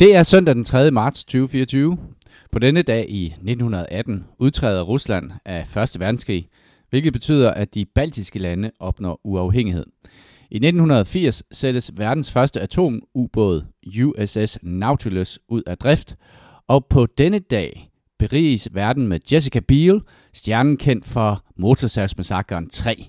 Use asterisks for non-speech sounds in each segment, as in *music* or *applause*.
Det er søndag den 3. marts 2024. På denne dag i 1918 udtræder Rusland af 1. verdenskrig, hvilket betyder, at de baltiske lande opnår uafhængighed. I 1980 sættes verdens første atomubåd USS Nautilus ud af drift, og på denne dag beriges verden med Jessica Biel, stjernen kendt for Motorsavsmassakren 3.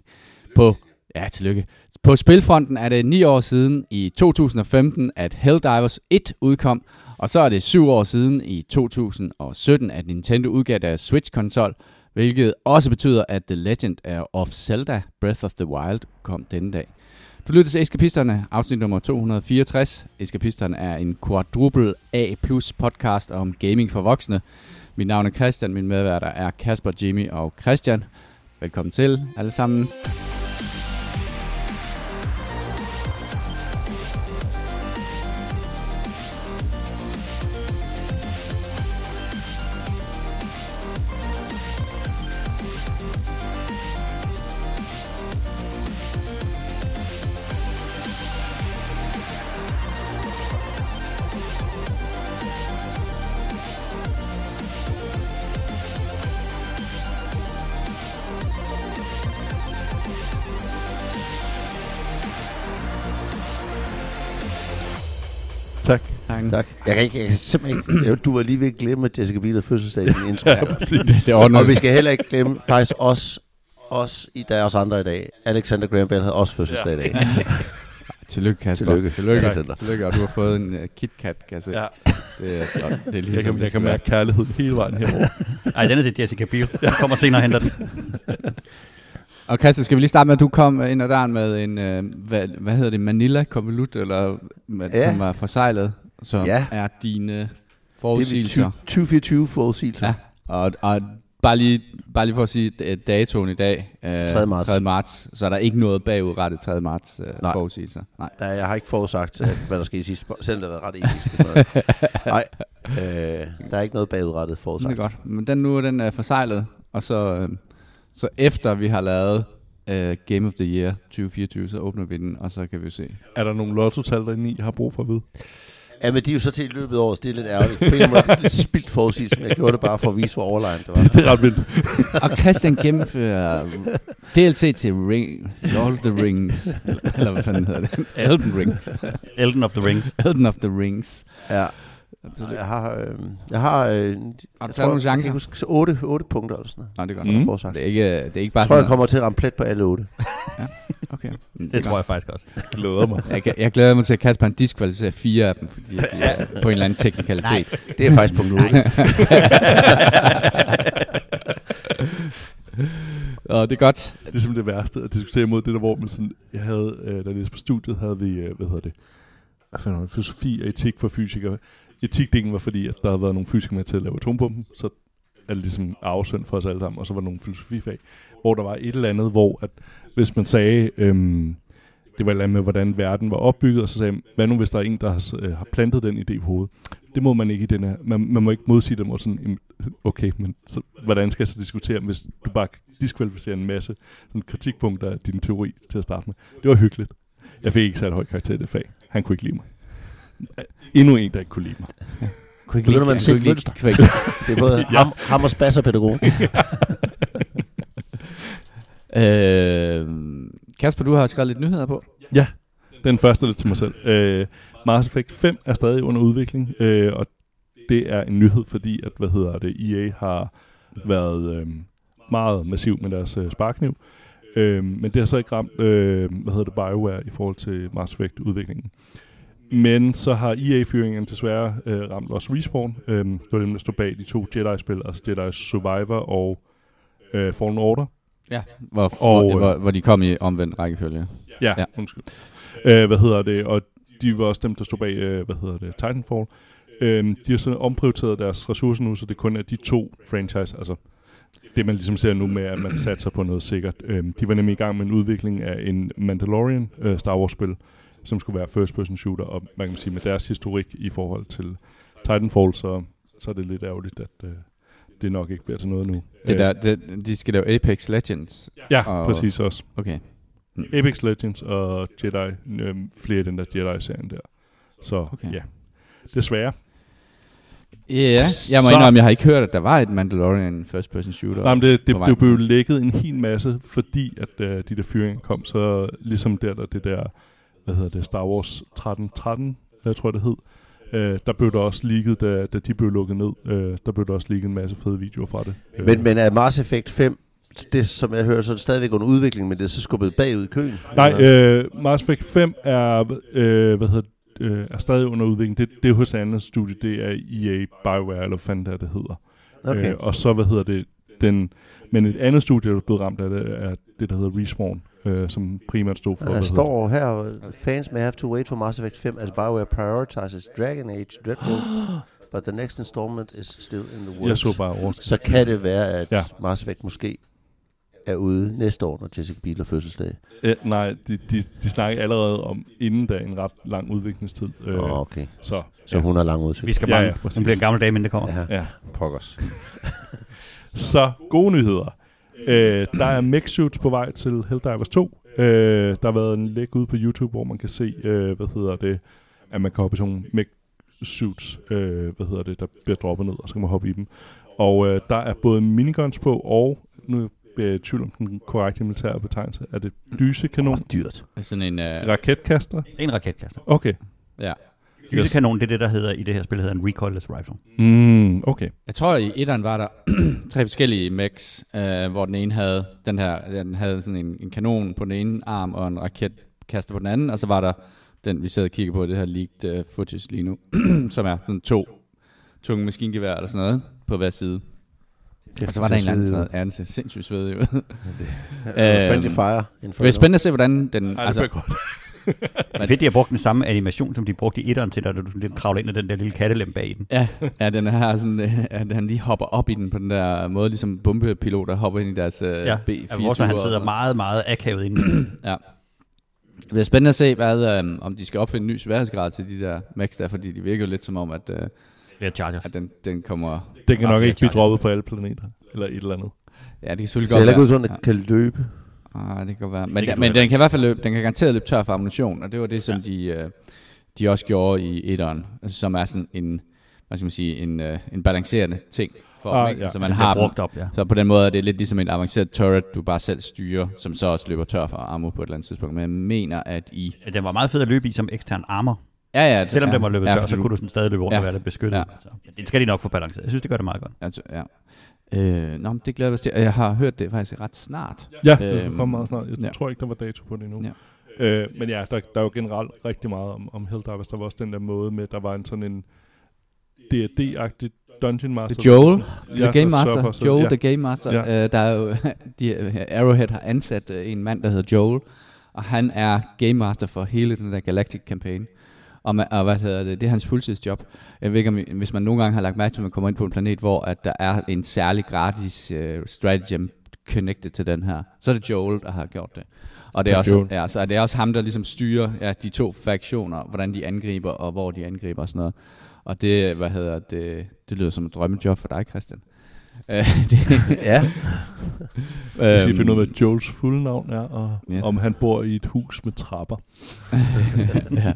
På, ja, tillykke. På spilfronten er det 9 år siden i 2015, at Helldivers 1 udkom, og så er det 7 år siden i 2017, at Nintendo udgav deres Switch-konsol, hvilket også betyder, at The Legend of Zelda Breath of the Wild kom denne dag. Du lytter til Eskapisterne, afsnit nummer 264. Eskapisterne er en quadruple A plus podcast om gaming for voksne. Mit navn er Christian, min medværter er Kasper, Jimmy og Christian. Velkommen til alle sammen. Tak. Tak. Jeg kan, ikke, jeg kan simpelthen ikke... Du var lige ved at glemme, at Jessica Biel fødselsdag i din *laughs* intro. Ja, præcis. Det ordner og vi skal heller ikke glemme faktisk os, os i dag, os andre i dag. Alexander Graham Bell havde også fødselsdag i dag. *laughs* Tillykke, Kasper. Tillykke. Tillykke. Tak. Tillykke. Tillykke, og du har fået en uh, KitKat, kan jeg se. Ja. Det, er, og det er lige Jeg kan, det jeg kan mærke kærligheden hele vejen herover. *laughs* Ej, den er til Jessica Biel. Jeg kommer senere og henter den. Og Christian, skal vi lige starte med, at du kom ind ad døren med en, øh, hvad, hvad hedder det, Manila konvolut, eller med, Ja. som var forsejlet, som Ja. er dine Det er forudsigelser. 20- 2024 forudsigelser. Ja, og, og bare, lige, bare lige for at sige øh, datoen i dag, øh, 3. marts. 3. marts, så er der ikke noget bagudrettet 3. marts øh, Nej. forudsigelser. Nej. Ja, jeg har ikke forudsagt, at, hvad der skal i sidste Selvom det har været ret episk. *laughs* men- Nej, øh, der er ikke noget bagudrettet Det forudsagt. er godt. Men den nu er den er forsejlet, og så, øh, så efter vi har lavet øh, Game of the Year 2024, så åbner vi den, og så kan vi se. Er der nogle lottotal derinde i, jeg har brug for at vide? Ja, men de er jo så til i løbet af året, så det er lidt ærgerligt. På en måde er lidt spildt forudsigelse, men jeg gjorde det bare for at vise, hvor overlegnet det var. Det er ret vildt. Og Christian gennemfører DLC til Ring, Lord of the Rings, eller, eller hvad fanden hedder det? Elden Rings. Elden of the Rings. Elden of the Rings. Ja. Jeg har, øh, jeg har, øh, Har du jeg taget nogle jeg chancer? kan huske, så 8, 8 punkter eller sådan noget. Nå, det godt. Mm. Forsagt. Det er ikke, det er ikke bare Jeg tror, jeg kommer til at ramme plet på alle 8. Okay. Mm, Det tror jeg faktisk også. Jeg *laughs* glæder mig. jeg. Jeg, jeg glæder mig til, at Kasper han diskvalificerer fire af dem, fordi de er på en eller anden teknikalitet. *laughs* Det er faktisk punkt 8. Og det er godt. Det er simpelthen det værste at diskutere imod det der, hvor man sådan, jeg havde, øh, da jeg læste på studiet, havde vi, øh, hvad hedder det, hvad fanden det, filosofi og etik for fysikere. Etikdelen var fordi, at der havde været nogle fysikere med til at lave atombomben, så er det ligesom afsønd for os alle sammen, og så var der nogle filosofifag, hvor der var et eller andet, hvor at hvis man sagde, øhm, det var et eller andet med, hvordan verden var opbygget, og så sagde man, hvad nu hvis der er en, der har, øh, har plantet den idé på hovedet? Det må man ikke i den her. Man, man må ikke modsige dem og sådan, okay, men så, hvordan skal jeg så diskutere, hvis du bare diskvalificerer en masse sådan kritikpunkter af din teori til at starte med. Det var hyggeligt. Jeg fik ikke særlig høj karakter i det fag. Han kunne ikke lide mig. Endnu en, der ikke kunne lide mig. Kunne ikke Begynder lide- man at se kunne ikke mønster? Det er både *laughs* ham, ham og spas og pædagog. *laughs* Øh, Kasper, du har skrevet lidt nyheder på. Ja, den første lidt til mig selv. Øh, Mars Effect 5 er stadig under udvikling, øh, og det er en nyhed, fordi at, hvad hedder det, EA har været øh, meget massiv med deres øh, sparkniv. Øh, men det har så ikke ramt, øh, hvad hedder det, BioWare i forhold til Mars Effect-udviklingen. Men så har EA-fyringen desværre øh, ramt også Respawn. Øh, det var dem, der stod bag de to Jedi-spil, altså Jedi Survivor og øh, Fallen Order. Ja. Hvor, Og, og, øh, hvor, hvor de kom i omvendt rækkefølge. Ja, Ja. undskyld. Øh, hvad hedder det? Og de var også dem, der stod bag, øh, hvad hedder det, Titanfall. Øh, de har så omprioriteret deres ressourcer nu, så det kun er de to franchise, altså det man ligesom ser nu med, at man satser på noget sikkert. Øh, de var nemlig i gang med en udvikling af en Mandalorian øh, Star Wars spil, som skulle være first person shooter, og man kan sige med deres historik i forhold til Titanfall, så, så er det lidt ærgerligt, at øh, det nok ikke bliver til noget nu. Det Øh, der, det, de skal lave Apex Legends. Ja, og- præcis også. Okay. Apex Legends og Jedi, øh, flere af den der Jedi-serien der. Så okay. ja. desværre. Ja, jeg må Så- indrømme, jeg har ikke hørt, at der var et Mandalorian first person shooter. Nej, men det, det, det blev lækket en hel masse, fordi at øh, de der fyringer kom, så ligesom der, der det der, hvad hedder det, Star Wars 1313, jeg tror det hed, øh, der blev der også leaget, da, da de blev lukket ned, øh, der blev der også leaget en masse fede videoer fra det. Øh, Men, men er Mars Effect 5, det som jeg hører, så er det stadigvæk under udvikling, men det er så skubbet bagud i køen? Nej, øh, Mass Effect 5 er, øh, hvad hedder, det, øh, er stadig under udvikling. Det, det er hos et andet studie, det er EA BioWare, eller fanden det det hedder. Okay. Øh, og så, hvad hedder det, den, men et andet studie, der er blevet ramt af det, er det, der hedder Respawn, øh, som primært stod for, Der står her, fans may have to wait for Mass Effect 5 as BioWare prioritizes Dragon Age Dreadwolf, *gasps* but the next installment is still in the works. Jeg så bare overskriften. Så kan det være, at ja. Mass Effect måske er ude næste år, når Jessica Biel har fødselsdag. Øh, nej, de, de, de snakker allerede om inden da en ret lang udviklingstid. Øh, oh, okay. Så, Så hun har lang udsigt. Vi skal Ja, bare, ja, ja, præcis. hun bliver en gammel dame, inden det kommer. Ja, ja. pokkers. *laughs* Så gode nyheder. Øh, der er mech suits på vej til Helldivers 2. Øh, der har været en læg ude på YouTube, hvor man kan se, øh, hvad hedder det, at man kan hoppe i sådan nogle mech suits, øh, hvad hedder det, der bliver droppet ned, og så kan man hoppe i dem. Og øh, der er både miniguns på, og nu bliver jeg i tvivl om den korrekte militære betegnelse. Er det dysekanon, Åh, dyrt. Sådan en... Uh, raketkaster? En raketkaster. Okay. ja. Lysekanon, det er det, der hedder i det her spil, hedder en recoilless rifle. Mm, okay. Jeg tror, i etteren var der *clears throat* tre forskellige mechs, uh, hvor den ene havde den her, den havde sådan en, en kanon på den ene arm og en raketkaster på den anden, og så var der den, vi sidder og kigger på, det her leaked uh, footage lige nu, *clears throat* som er sådan to tunge maskingevær eller sådan noget på hver side. Og så var der en eller anden ja, den ser sindssygt svedig ud. Øh, *laughs* friendly Øhm, fire. Det bliver spændende at se, hvordan den... Ej, det altså, bliver godt. *laughs* Det er fedt, de har brugt den samme animation, som de brugte i etteren til, da du lidt kravler ind i den der lille kattelem bag i den. Ja, ja den her sådan, *laughs* at han lige hopper op i den på den der måde, ligesom bombepiloter hopper ind i deres øh, Ja, B-24. hvor så han og sidder meget, meget akavet inde. *clears throat* Ja. Det bliver spændende at se, hvad, øh, om de skal opfinde en ny sværhedsgrad til de der max der, fordi de virker jo lidt som om, at, øh, Flere chargers. at den, den kommer... Den kan nok ikke blive droppet på alle planeter. Eller et eller andet. Ja, det kan Det selvfølgelig ser godt heller ikke ud være. som, at den kan løbe. Ah, det kan godt være. Men, den, men heller den kan i hvert fald løbe, den kan garanteret løbe tør for ammunition, og det var det, som ja. de, øh, de også gjorde i etteren, altså, som er sådan en, hvad skal man sige, en, øh, en balancerende ting for Ah, ikke? ja. Så man har bliver dem, brugt op, ja. Så på den måde er det lidt ligesom en avanceret turret, du bare selv styrer, som så også løber tør for ammo på et eller andet tidspunkt. Men jeg mener, at i... Ja, Den var meget fed at løbe i som ekstern armor. Ja, ja. Selvom ja, den var løbet ja, tør, så du- kunne du sådan stadig løbe rundt Ja. og være lidt beskyttet. Ja. Så det skal de nok få balanceret. Jeg synes, det gør det meget godt. Altså, ja. Øh, nå, men det glæder jeg mig til. Og Jeg har hørt det faktisk ret snart. Ja, det Øhm, kommer meget snart. Jeg ja. ja. tror ikke, der var dato på det endnu. Ja. Ja. Øh, men ja, der, der er jo generelt rigtig meget om, om Helldivers. Der var også den der måde med, der var en sådan en D&D-agtig Dungeon Master. The Joel, der- The ja, Game Master. at så- Joel, ja. The Game Master. Ja. Øh, der er jo, *laughs* de, øh, Arrowhead har ansat øh, en mand, der hedder Joel, og han er Game Master for hele den der Galactic Campaign. Og, ma- og hvad hedder det, det er hans fuldtidsjob. Jeg ved ikke, om, hvis man nogle gange har lagt mærke til, at man kommer ind på en planet, hvor at der er en særlig gratis uh, stratagem connected til den her, så er det Joel, der har gjort det. Og det er, også, ja, så er det også ham, der ligesom styrer ja, de to fraktioner, hvordan de angriber, og hvor de angriber og sådan noget. Og det, hvad hedder det, det lyder som et drømmejob for dig, Christian. *laughs* Øh, Ja. *laughs* Vi skal øhm, finde ud af, hvad Joels fulde navn er, og ja. om han bor i et hus med trapper. *laughs* ja.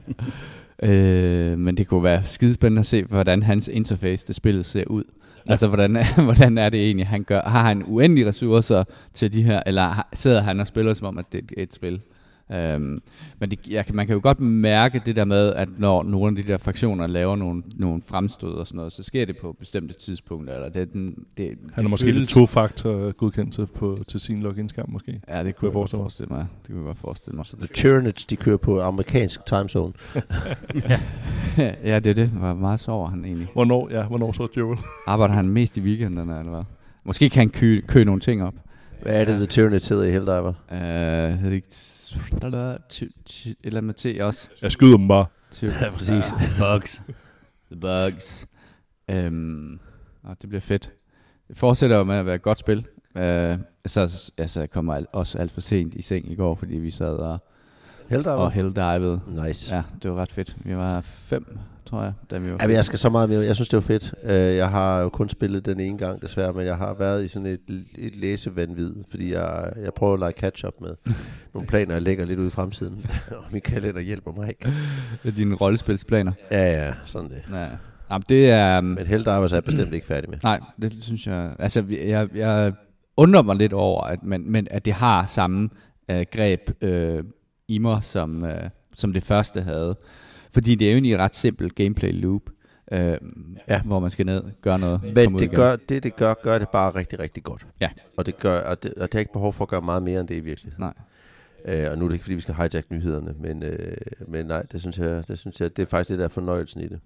Øh, men det kunne være skidespændende at se, hvordan hans interface til spillet ser ud. Ja. Altså, hvordan, *laughs* hvordan er det egentlig, han gør? Har han uendelige ressourcer til de her, eller har- sidder han og spiller som om, at det er et spil? Øhm, men det, jeg, man kan jo godt mærke det der med, at når nogle af de der fraktioner laver nogle, nogle fremstød og sådan noget, så sker det på bestemte tidspunkter. Eller det, den, det, Han det er måske føles- lidt to-faktor godkendelse på, til sin login-skærm, måske. Ja, det kunne jeg jeg forestille mig. forestille mig. Det kunne jeg godt forestille mig. Så The Tyranids, de kører på amerikansk timezone. *laughs* ja, det er det. Hvor meget sover han egentlig? Hvornår, ja, hvornår så Joel? Arbejder han mest i weekenderne, eller hvad? Måske kan han kø, kø nogle ting op. Hvad er det, The Tyranids hedder i Helldiver? Uh, hedder det ikke... Der er et eller andet med T også. Jeg skyder dem bare. Ja, præcis. Bugs. The Bugs. Um, og det bliver fedt. Det fortsætter jo med at være et godt spil. Uh, så, altså, jeg kommer al- også alt for sent i seng i går, fordi vi sad og Heldiver. og helldivede. Nice. Ja, det var ret fedt. Vi var fem, tror jeg, da vi var Ja, men jeg skal så meget mere. Jeg synes, det var fedt. Uh, jeg har jo kun spillet den ene gang, desværre, men jeg har været i sådan et, et læsevandvid, fordi jeg, jeg prøver at lege catch-up med *laughs* nogle planer, jeg lægger lidt ud i fremtiden. *laughs* og min kalender hjælper mig ikke. Det er dine rollespilsplaner. Ja, ja, sådan det. Ja. Jamen, det er... um, Men Helldivers er jeg bestemt ikke færdig med. Nej, det synes jeg... Altså, jeg, jeg undrer mig lidt over, at, man, men, at det har samme øh, greb øh, i mig, som, øh, som det første havde. Fordi det er jo egentlig et ret simpelt gameplay loop, øh, Ja. hvor man skal ned, gøre noget, Men det gør, det, det gør, gør det bare rigtig, rigtig godt. Ja. Og det gør, og det, og det har ikke behov for at gøre meget mere end det i virkeligheden. Nej. Øh, og nu er det ikke, fordi vi skal hijack nyhederne, men, øh, men nej, det synes, jeg, det synes jeg, det er faktisk det, der er fornøjelsen i det.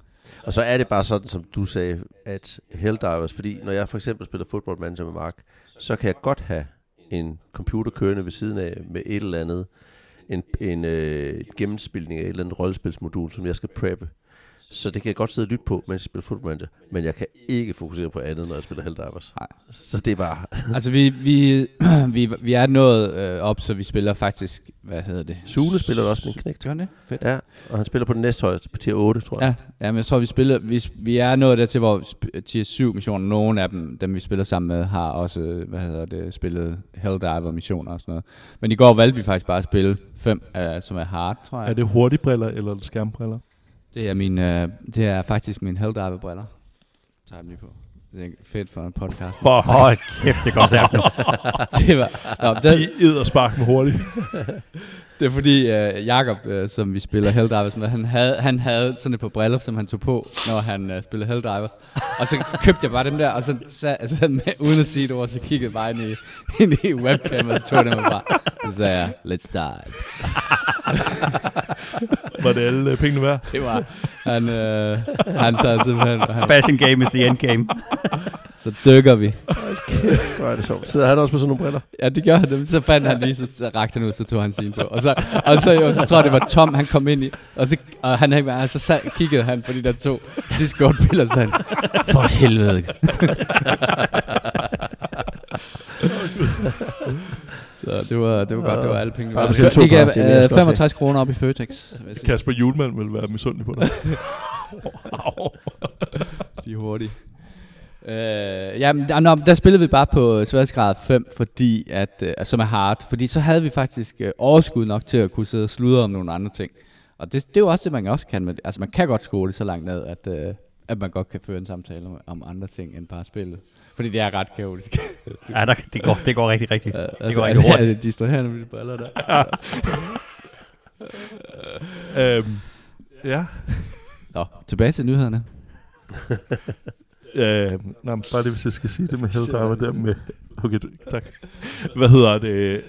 Og så er det bare sådan, som du sagde, at Helldivers, fordi når jeg for eksempel spiller football manager med Mark, så kan jeg godt have en computer kørende ved siden af med et eller andet, en, en øh, gennemspilning af et eller andet rollespilsmodul, som jeg skal preppe. Så det kan jeg godt sidde og lytte på, mens jeg spiller football manager, men jeg kan ikke fokusere på andet, når jeg spiller Helldivers. Nej. Så det er bare... *laughs* Altså, vi, vi, *clears throat* vi, vi er nået øh, op, så vi spiller faktisk... Hvad hedder det? Sune spiller også min knægt. Gør det? Fedt. Ja, og han spiller på den næsthøjeste, på tier 8, tror jeg. Ja, ja, men jeg tror, vi spiller, vi, vi er nået dertil, hvor tier 7 missioner, nogle af dem, dem vi spiller sammen med, har også, hvad hedder det, spillet Helldiver missioner og sådan noget. Men i går valgte vi faktisk bare at spille fem, uh, som er hard, tror jeg. Er det hurtigbriller eller skærmbriller? Det er, min, uh, det er faktisk min Helldiver briller. Tager dem lige på. Det er fedt for en podcast. For oh, kæft, det går stærkt nu. det var, nå, de det, æder spark med hurtigt. *laughs* det er fordi uh, Jakob, uh, som vi spiller Helldivers med, han havde, han havde sådan et par briller, som han tog på, når han uh, spillede Helldivers. Og så købte jeg bare dem der, og så, så altså, med, uden at sige det ord, så kiggede jeg bare ind i, ind i webcam, og så tog jeg dem bare. Så sagde jeg, let's dive. Var det alle øh, pengene værd? Det var, han, øh, han sad simpelthen, han, Fashion game is the end game. Så dykker vi. Hvor er det sjovt. Sidder han også på sådan nogle briller? Ja, det gør han. Så fandt han lige, så, så rakte han ud, så tog han sin på. Og så, og så, jo, så tror jeg, det var Tom, han kom ind i. Og så, og han, han, så sad, kiggede han på de der to Discord-billeder, så han, for helvede. så det var, det var godt, det var alle pengene. To Det gav jeg skal øh, også have. 65 kroner op i Føtex. Kasper Julemand vil være misundelig på dig. Au. *laughs* De er hurtige. Øh, jamen, der, nå, der spillede vi bare på sværhedsgrad 5, fordi at, øh, som er hard. Fordi så havde vi faktisk øh, overskud nok til at kunne sidde og sludre om nogle andre ting. Og det, det er jo også det, man også kan med. Altså, man kan godt skole så langt ned, at, øh, at man godt kan føre en samtale om, om andre ting end bare spillet. Fordi det er ret kaotisk. *laughs* Ja, der, det, går, det går rigtig, rigtig. Øh, Det går rigtig *laughs* er hurtigt. det distraherende med de briller der. *laughs* øhm, ja. Nå, tilbage til nyhederne. Øh, nej, men bare det, hvis jeg skal sige det med Helldiver der med... Okay, du, tak. Hvad hedder det?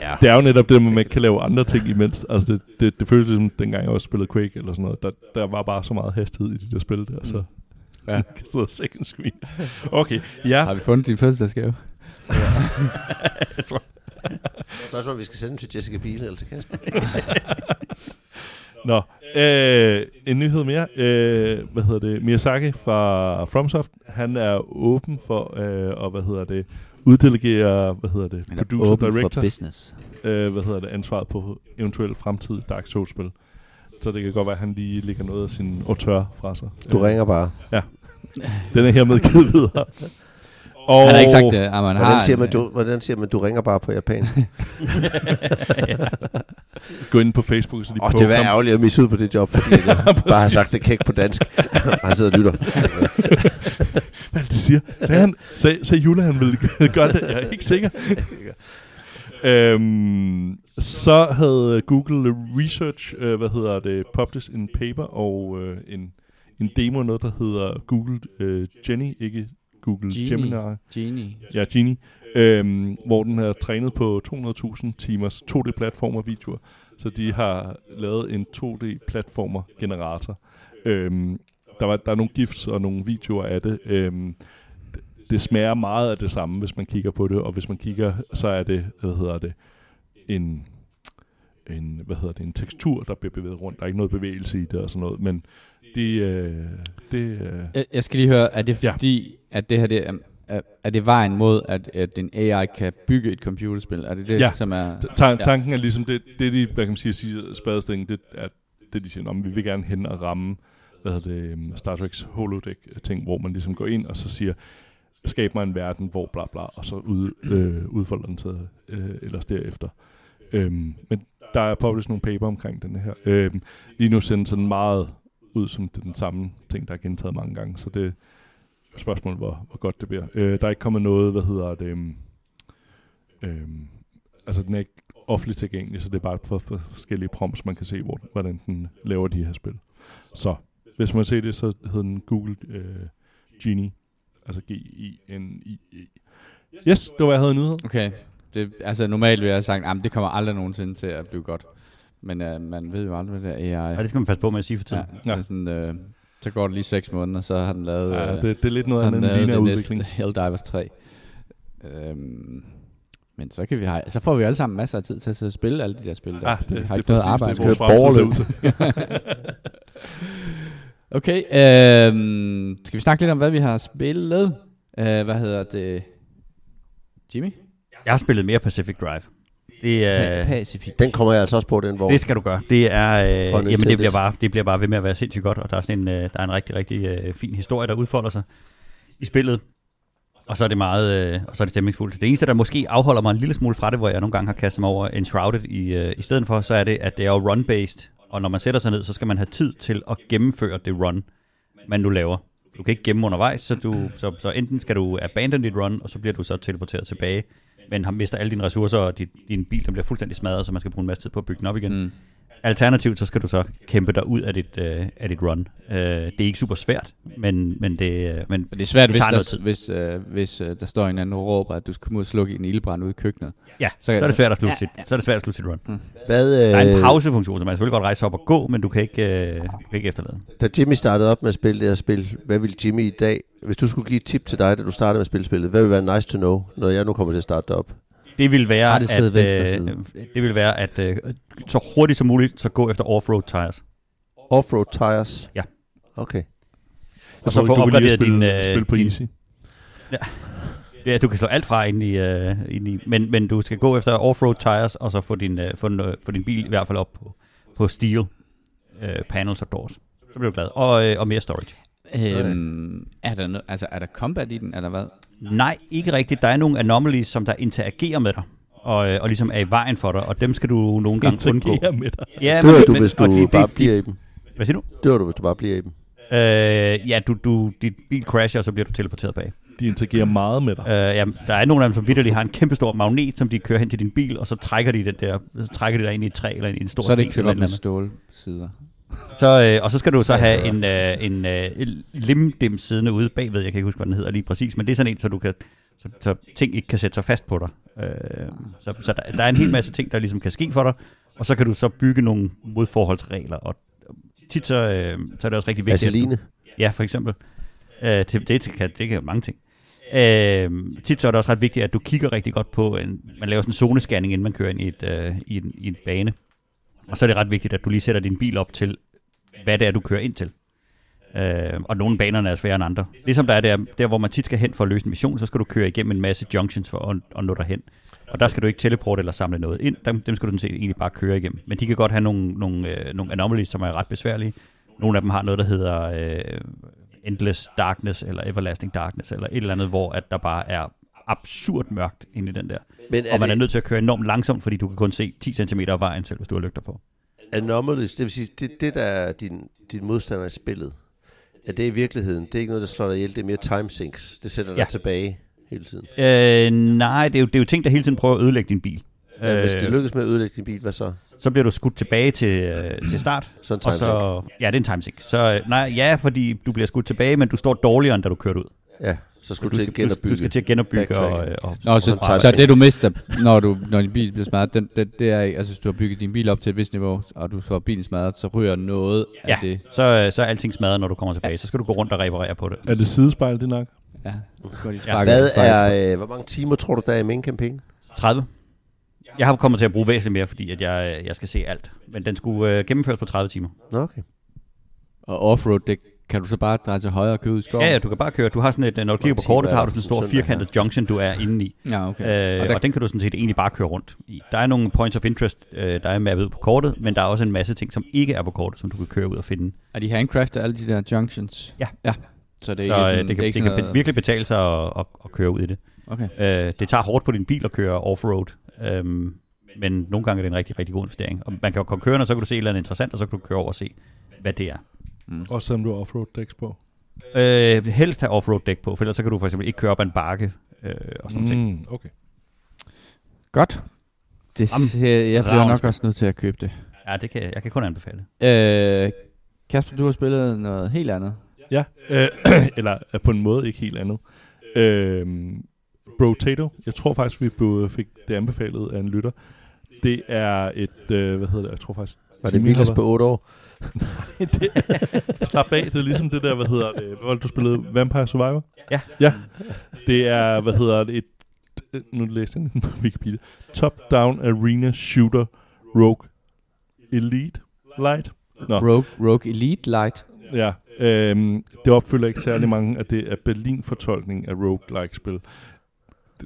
Ja. Det er jo netop det, at man ikke kan lave andre ting imens. Altså, det, det, det føltes som dengang jeg også spillede Quake eller sådan noget. Der, der var bare så meget hastighed i de der spil der, så Mm. Ja. *laughs* ja. kan sidde second screen. Okay, ja. Har vi fundet din fødselsdagsgave? *laughs* *laughs* Spørgsmålet, om vi skal sende den til Jessica Biel eller til Kasper. Nå, øh, en nyhed mere. Øh, hvad hedder det? Miyazaki fra FromSoft, han er åben for øh, at, hvad hedder det, uddelegere, hvad hedder det, Eller producer open director, for business. øh, hvad hedder det, ansvaret på eventuelt fremtidig Dark Souls-spil. Så det kan godt være, at han lige lægger noget af sin auteur fra sig. Du Øh, ringer bare. Den er hermed givet videre. Og Han har ikke sagt det, at man har... Hvordan siger en, man, øh, du, hvordan siger man, du ringer bare på japansk? *laughs* Gå ind på Facebook, så de Åh, oh, det var ærgerligt at misse ud på det job, fordi *laughs* jeg bare har sagt det kæk på dansk. Og *laughs* han sidder og lytter. Hvad det, siger? Sagde, han, sagde, sagde Jule, han ville gøre det? Jeg er ikke sikker. øhm, så havde Google Research, øh, hvad hedder det, published en paper og øh, en, en demo, noget der hedder Google øh, Jenny, ikke Google Genie. Gemini. Genie. Ja, Genie. Øhm, hvor den er trænet på 200.000 timers 2D-platformer videoer. Så de har lavet en 2D-platformer generator. Øhm, der, var, der er nogle gifs og nogle videoer af det. Øhm, det- det smager meget af det samme, hvis man kigger på det. Og hvis man kigger, så er det, hvad hedder det, en, en, hvad hedder det, en tekstur, der bliver bevæget rundt. Der er ikke noget bevægelse i det og sådan noget. Men det, øh, det øh, Jeg, jeg skal lige høre, er det Ja. fordi, at det her det er, er, er det vejen mod, at, at en AI kan bygge et computerspil? Er det det, Ja. som er... Ta- Ja. tanken er ligesom, det, det de, hvad kan man sige, siger spadestingen, det er det, de siger, om vi vil gerne hen og ramme, hvad hedder det, um, Star Trek's holodeck-ting, hvor man ligesom går ind og så siger, skab mig en verden, hvor bla bla, og så ud, øh, udfolder den sig øh, ellers derefter. Øhm, men der er published nogle paper omkring den her. Øhm, lige nu ser den sådan meget ud som den samme ting, der er gentaget mange gange, så det er spørgsmålet, spørgsmål, hvor, hvor godt det bliver. Øh, der er ikke kommet noget, hvad hedder det, øhm, øhm, altså den er ikke offentligt tilgængelig, så det er bare for, for forskellige prompts, man kan se, hvor, hvordan den laver de her spil. Så hvis man ser det, så hedder den Google øh, Genie, altså G-I-N-I-E. Yes, det var, hvad jeg havde i. Okay. Det, altså normalt vil jeg have sagt, at det kommer aldrig nogensinde til at blive godt. Men uh, man ved jo aldrig, hvad det er AI. Og det skal man passe på med at sige for tiden. Ja, Ja. så, sådan, øh, så går det lige seks måneder, så har den lavet, Ja, øh, det, det er lidt noget andet den end det udvikling. Helldivers 3. Øhm, men så, kan vi have, så får vi alle sammen masser af tid til at sidde og spille alle de der spil der. Ah, det, vi har det ikke er noget arbejde. det, til. *laughs* Okay, øhm, skal vi snakke lidt om, hvad vi har spillet? Øh, hvad hedder det? Jimmy? Jeg har spillet mere Pacific Drive. Det, er, Pacific. Den kommer jeg altså også på, den vogn. det skal du gøre. Det er, øh, jamen, det bliver, bare, det bliver bare ved med at være sindssygt godt, og der er, sådan en, øh, der er en rigtig, rigtig øh, fin historie, der udfolder sig i spillet. Og så er det meget, øh, og så er det stemningsfuldt. Det eneste, der måske afholder mig en lille smule fra det, hvor jeg nogle gange har kastet mig over Enshrouded i, øh, i stedet for, så er det, at det er jo run-based, og når man sætter sig ned, så skal man have tid til at gennemføre det run, man nu laver. Du kan ikke gemme undervejs, så, du, så, så enten skal du abandon dit run, og så bliver du så teleporteret tilbage, men har mister alle dine ressourcer, og dit, din bil den bliver fuldstændig smadret, så man skal bruge en masse tid på at bygge den op igen. Mm. Alternativt, så skal du så kæmpe dig ud af dit, øh, af dit run. Øh, det er ikke super svært, men, men det... Øh, men Men det er svært, Det hvis, der, tid. hvis, øh, hvis øh, der står en anden og råber, at du skal komme ud og slukke en ildbrand ude i køkkenet. ja, Så- så, er det svært at slutte Ja, sit, så er det svært at slutte sit run. Hvad, Der er en øh, pausefunktion, så man kan selvfølgelig godt rejse op og gå, men du kan ikke, øh, du kan ikke efterlade. Da Jimmy startede op med at spille det her spil, hvad ville Jimmy i dag, hvis du skulle give et tip til dig, da du startede med at spille spillet, hvad ville være nice to know, når jeg nu kommer til at starte op? Det vil være, side, at, øh, det vil være, at øh, så hurtigt som muligt, så gå efter off-road tires. Offroad tires? Ja. Okay. Og så få opgraderet din, spille, øh, spille på din- easy. Ja, du kan slå alt fra ind i, øh, ind i men, men du skal gå efter off-road tires, og så få din, øh, få, øh, få din bil i hvert fald op på, på steel øh, panels og doors. Så bliver du glad. Og, øh, og mere storage. Øhm, er, der no, altså, er der combat i den, eller hvad? Nej, ikke rigtigt. Der er nogle anomalies, som der interagerer med dig, og, øh, og ligesom er i vejen for dig, og dem skal du nogle gange undgå. Interagerer med dig. Ja, Dør du, hvis du de- bare de- bliver i dem? Hvad siger du? Dør du, hvis du bare bliver i dem? Øh, ja, du, du, dit bil crasher, og så bliver du teleporteret bag. De interagerer meget med dig. Øh, ja, der er nogle af dem, som vidderligt har en kæmpe stor magnet, som de kører hen til din bil, og så trækker de den der, så trækker de dig ind i et træ eller ind i en stor Så er det ikke op med stålsider. Så, øh, og så skal du så have en, øh, en øh, limdim siddende ude bagved, jeg kan ikke huske, hvad den hedder lige præcis, men det er sådan en, så du kan så, så ting ikke kan sætte sig fast på dig. Øh, så så der, der er en hel masse ting, der ligesom kan ske for dig, og så kan du så bygge nogle modforholdsregler, og tit så, øh, så er det også rigtig vigtigt. Vaseline? Ja, for eksempel. Øh, det, det, kan, det kan jo mange ting. Øh, tit så er det også ret vigtigt, at du kigger rigtig godt på, en, man laver sådan en zonescanning, inden man kører ind i, et, øh, i, en, i en bane. Og så er det ret vigtigt, at du lige sætter din bil op til, hvad det er, du kører ind til. Øh, og nogle banerne er sværere end andre. Ligesom der er der, der, hvor man tit skal hen for at løse en mission, så skal du køre igennem en masse junctions for at, at nå derhen. Og der skal du ikke teleporte eller samle noget ind. Dem, dem skal du sådan set egentlig bare køre igennem. Men de kan godt have nogle, nogle, øh, nogle anomalies, som er ret besværlige. Nogle af dem har noget, der hedder øh, Endless Darkness, eller Everlasting Darkness, eller et eller andet, hvor at der bare er absurd mørkt inde i den der. Men Og man er det nødt til at køre enormt langsomt, fordi du kan kun se 10 cm af vejen selv, hvis du har lygter på. anomalies, det vil sige, det, det der er din, din modstander i spillet, er det i virkeligheden, det er ikke noget, der slår dig ihjel, det er mere time sinks. Det sætter dig Ja. tilbage hele tiden. Øh, nej, det er, jo, det er jo ting, der hele tiden prøver at ødelægge din bil. Men hvis Øh, det lykkes med at ødelægge din bil, hvad så? så bliver du skudt tilbage til, øh, til start. *clears throat* Så en time så, ja, det er en time sink. Så øh, nej, ja, fordi du bliver skudt tilbage, men du står dårligere, end da du kørte ud. Ja, så skulle Du du til skal, genopbygge. du skal til at genopbygge. Og, øh, og, Nå, så, Og så det du mister, når, du, når din bil bliver smadret, det, det, det er, altså hvis du har bygget din bil op til et vist niveau, og du får bilen smadret, så ryger noget ja, af det. så, øh, så er alting smadret, når du kommer tilbage. Så skal du gå rundt og reparere på det. Er det sidespejl, det nok? Ja, Ja. Hvad er, øh, hvor mange timer tror du, der er i main campaign? 30. Jeg har kommet til at bruge væsentligt mere, fordi at jeg, jeg skal se alt. Men den skulle øh, gennemføres på 30 timer. Okay. Og offroad, det kan du så bare dreje til højre og køre ud i skoven? Ja, ja, du kan bare køre. Du har sådan et, når du kigger på kortet, så har du sådan en stor firkantet junction, du er inde i. Ja, okay. Øh, Og der- og den kan du sådan set egentlig bare køre rundt i. Der er nogle points of interest, øh, der er mappet ud på kortet, men der er også en masse ting, som ikke er på kortet, som du kan køre ud og finde. Er de handcrafted, alle de der junctions? Ja. Ja. Så det er Så ikke øh, sådan, det kan, er ikke det kan noget- virkelig betale sig at, at, at køre ud i det. Okay. Øh, det tager hårdt på din bil at køre offroad, øhm, men nogle gange er det en rigtig, rigtig god investering. Og man kan jo komme kørende, og så kan du se et eller andet interessant, og så kan du køre over og se, hvad det er. Også selvom du har offroad dæks på. Øh, helst have offroad dæk på, for ellers så kan du for eksempel ikke køre op ad en bakke øh, og sådan mm. ting. Mm, okay. Godt. Det, Jamen, ser, jeg bliver nok også nødt til at købe det. Ja, det kan, jeg kan kun anbefale. Øh, Kasper, du har spillet noget helt andet. Ja, øh, *clears throat* eller øh, på en måde ikke helt andet. Øh, Brotato, jeg tror faktisk, vi fik det anbefalet af en lytter. Det er et, øh, hvad hedder det, jeg tror faktisk... Var det Vilas på 8 år? Det, *laughs* Slap af, det er ligesom det der, hvad hedder det, hvad var det, du spillede? Vampire Survivor? Ja. Ja, det er, hvad hedder det, et, nu læste jeg på Wikipedia, Top-Down Arena Shooter Rogue Elite Light. Nå. Rogue, Rogue Elite Light. Ja, øhm, det opfylder ikke særlig mange, at det er Berlin-fortolkning af roguelike-spil.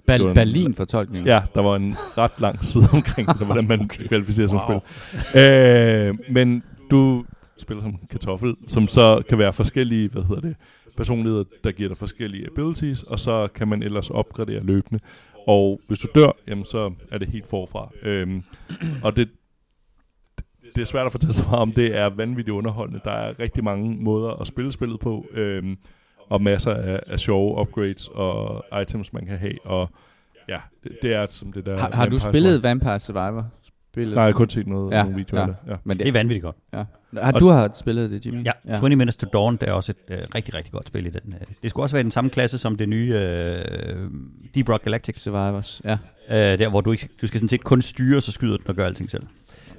Bal- Berlin-fortolkning. Ja, der var en ret lang side omkring, *laughs* hvordan man okay. kvalificerer som wow. spil. Øh, men du spiller som kartoffel, som så kan være forskellige, hvad hedder det, personligheder, der giver dig forskellige abilities, og så kan man ellers opgradere løbende. Og hvis du dør, jamen så er det helt forfra. Øhm, og det, det er svært at fortælle så meget om, det er vanvittigt underholdende. Der er rigtig mange måder at spille spillet på, øhm, og masser af, af sjove upgrades og items, man kan have, og ja, det, er som det der... Har, har du spillet Vampire Survivor? Spillet? Nej, jeg har kun set noget, Ja, nogle videoer ja. af det. Ja. Men Det det, er vanvittigt godt. ja. Har, du har spillet det, Jimmy? Ja, ja. 20 Minutes to Dawn, det er også et øh, rigtig, rigtig godt spil i den. Øh. Det skulle også være i den samme klasse som det nye øh, Deep Rock Galactic. Survivors, ja. Øh, der, hvor du, ikke, du skal sådan set kun styre, så skyder den og gør alting selv.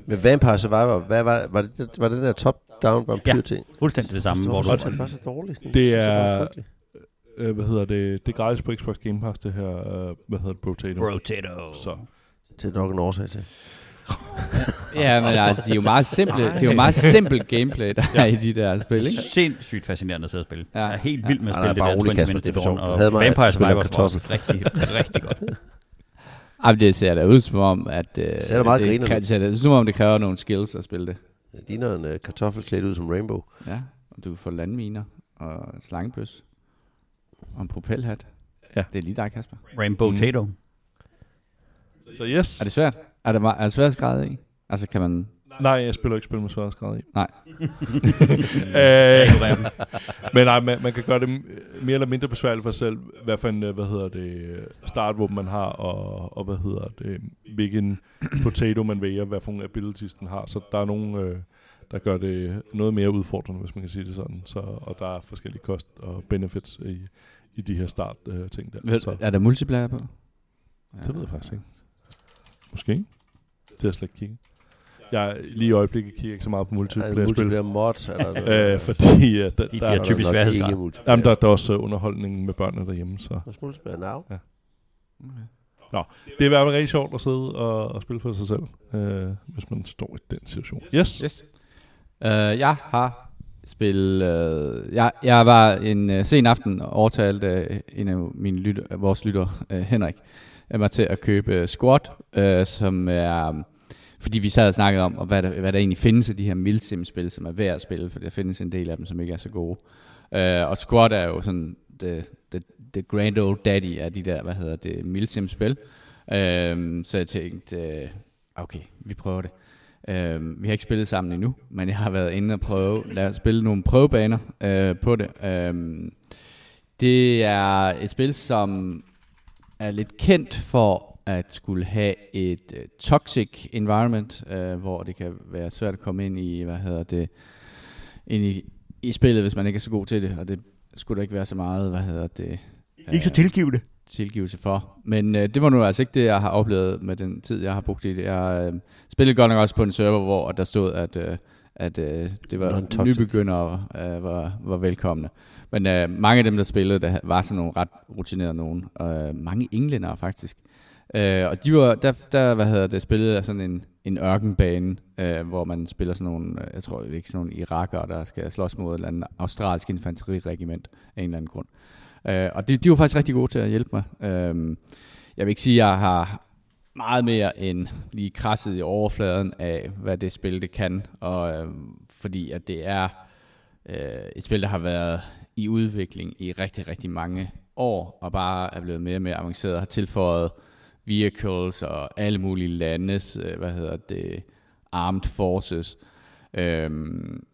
Med Vampire Survivor, hvad var, var, det, var det den der top-down vampyr Ja. Fuldstændig det samme. Hvor du, det var så dårligt? Det synes, jeg var er-. Øh, hvad hedder det? Det er gratis på Xbox Game Pass, det her, øh, hvad hedder det, Potato. Rotato. Så. Det er nok en årsag til. Ja, men altså, de er jo meget simple, det er jo meget simpelt gameplay, der er i de der spil, ikke? Sindssygt fascinerende at sidde og spille. Ja. Ja. Jeg er helt vild med at Ja, nej, spille bare det der rolig, 20 Kasper, Minutes det er Dawn. Og Havde mig, Vampire Survivor var også kartoffel. rigtig, rigtig godt. Jamen, det ser da ud som om, at... Øh, Ser da meget det, det ser da ud som om, det kræver nogle skills at spille det. Det ligner en uh, kartoffel klædt ud som Rainbow. Ja, og du kan få landminer og slangebøs og en propelhat. Ja. Det er lige dig, Kasper. Rainbow Mm. Tato. Så yes. Er det svært? Er det, er det skrevet i? Altså, kan man... Nej, jeg spiller ikke spil med sværhedsgrad i. Nej. *laughs* øh, men nej, man, man kan gøre det mere eller mindre besværligt for sig selv, hvad for en, øh, hvad hedder det, øh, startvåben man har, og, og hvad hedder det, hvilken potato man vælger, hvad for nogle abilities den har. Så der er nogle, øh, der gør det noget mere udfordrende, hvis man kan sige det sådan. Så, og der er forskellige kost og benefits i, i de her start øh, ting der. Ved, Så, er der multiplayer på? det ved jeg faktisk ikke. Måske. Det har jeg slet ikke kigget. Jeg lige i øjeblikket kigger ikke så meget på Er det multiplayer-spil. multiplayer mod? Eller noget? *laughs* Øh, fordi uh, der, De der, er, typisk sværhedsgrad. jamen, der, der er også uh, underholdning med børnene derhjemme. Så. Er multiplayer now. Okay. Det er i hvert fald rigtig sjovt at sidde og, og spille for sig selv, øh, hvis man står i den situation. Yes. Yes. Uh, jeg har spillet... Uh, jeg, jeg var en uh, sen aften og overtalte uh, en af mine lytter, vores lytter, uh, Henrik, uh, mig til at købe øh, Squat, Squad, som er... Fordi vi sad og snakkede om, og hvad, der, hvad der egentlig findes af de her milsim-spil, som er værd at spille, for der findes en del af dem, som ikke er så gode. Øh, og Squad er jo sådan the, the, the grand old daddy af de der, hvad hedder det, milsim-spil. Øh, så jeg tænkte, øh, okay, vi prøver det. Øh, vi har ikke spillet sammen endnu, men jeg har været inde og prøve, lad os spille nogle prøvebaner øh, på det. Øh, det er et spil, som er lidt kendt for at skulle have et uh, toxic environment, uh, hvor det kan være svært at komme ind i, hvad hedder det, ind i, i spillet, hvis man ikke er så god til det, og det skulle der ikke være så meget, hvad hedder det, Ikke så tilgivende. tilgivelse for. Men øh, det var nu altså ikke det, jeg har oplevet med den tid, jeg har brugt i det. Jeg øh, spillede godt nok også på en server, hvor der stod, at, øh, at øh, det var Non-toxic. nybegyndere øh, var, var velkomne. Men øh, mange af dem, der spillede, der var sådan nogle ret rutinerede nogen. Og øh, mange englænder faktisk. Øh, og de var, der, der hvad hedder det, spillede af sådan en, en ørkenbane, øh, hvor man spiller sådan nogle, øh, jeg tror ikke sådan nogle irakere, der skal slås mod et eller andet australsk infanteriregiment af en eller anden grund. Øh, og de, de var faktisk rigtig gode til at hjælpe mig. Øh, jeg vil ikke sige, at jeg har meget mere end lige krasset i overfladen af, hvad det spil det kan, og øh, fordi at det er øh, et spil, der har været i udvikling i rigtig, rigtig mange år, og bare er blevet mere og mere avanceret, har tilføjet vehicles og alle mulige landes, øh, hvad hedder det, armed forces. Øhm,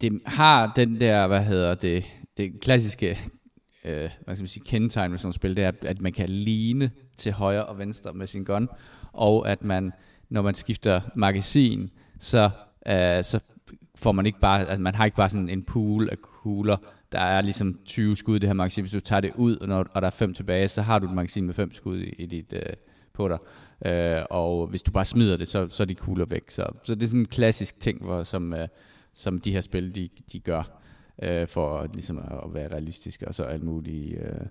det har den der, hvad hedder det, det klassiske øh, hvad skal man sige, kendetegn med sådan et spil, det er, at man kan ligne til højre og venstre med sin gun, og at man, når man skifter magasin, så, øh, så får man ikke bare, altså man har ikke bare sådan en pool af kugler, der er ligesom 20 skud i det her magasin. Hvis du tager det ud, og, når, og der er fem tilbage, så har du et magasin med fem skud i, i dit, øh, på dig. Øh, og hvis du bare smider det, så, så er de kugler væk. Så, så det er sådan en klassisk ting, hvor, som, øh, som de her spil, de, de gør, øh, for ligesom at være realistiske, og så alt muligt øh,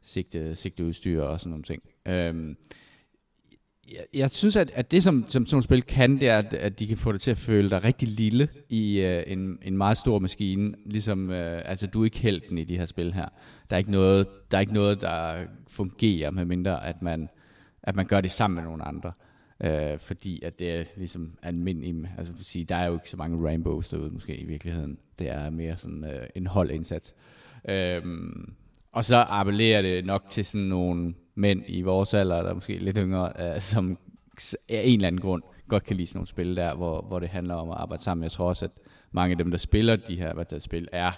sigte, sigteudstyr og sådan nogle ting. Øh, jeg, jeg synes, at, at det, som, som sådan nogle spil kan, det er, at, at de kan få dig til at føle dig rigtig lille i øh, en, en meget stor maskine. Ligesom, øh, altså, du er ikke helten i de her spil her. Der er ikke noget, der, er ikke noget, der fungerer, medmindre at man, at man gør det sammen med nogle andre. Øh, fordi at det er ligesom almindeligt, altså vil sige, der er jo ikke så mange rainbows derude måske i virkeligheden. Det er mere sådan øh, en holdindsats. Øh, og så appellerer det nok til sådan nogle mænd i vores alder, eller måske lidt yngre, uh, som af en eller anden grund godt kan lide sådan nogle spil der, hvor, hvor det handler om at arbejde sammen. Jeg tror også, at mange af dem, der spiller de her hvad der spil, er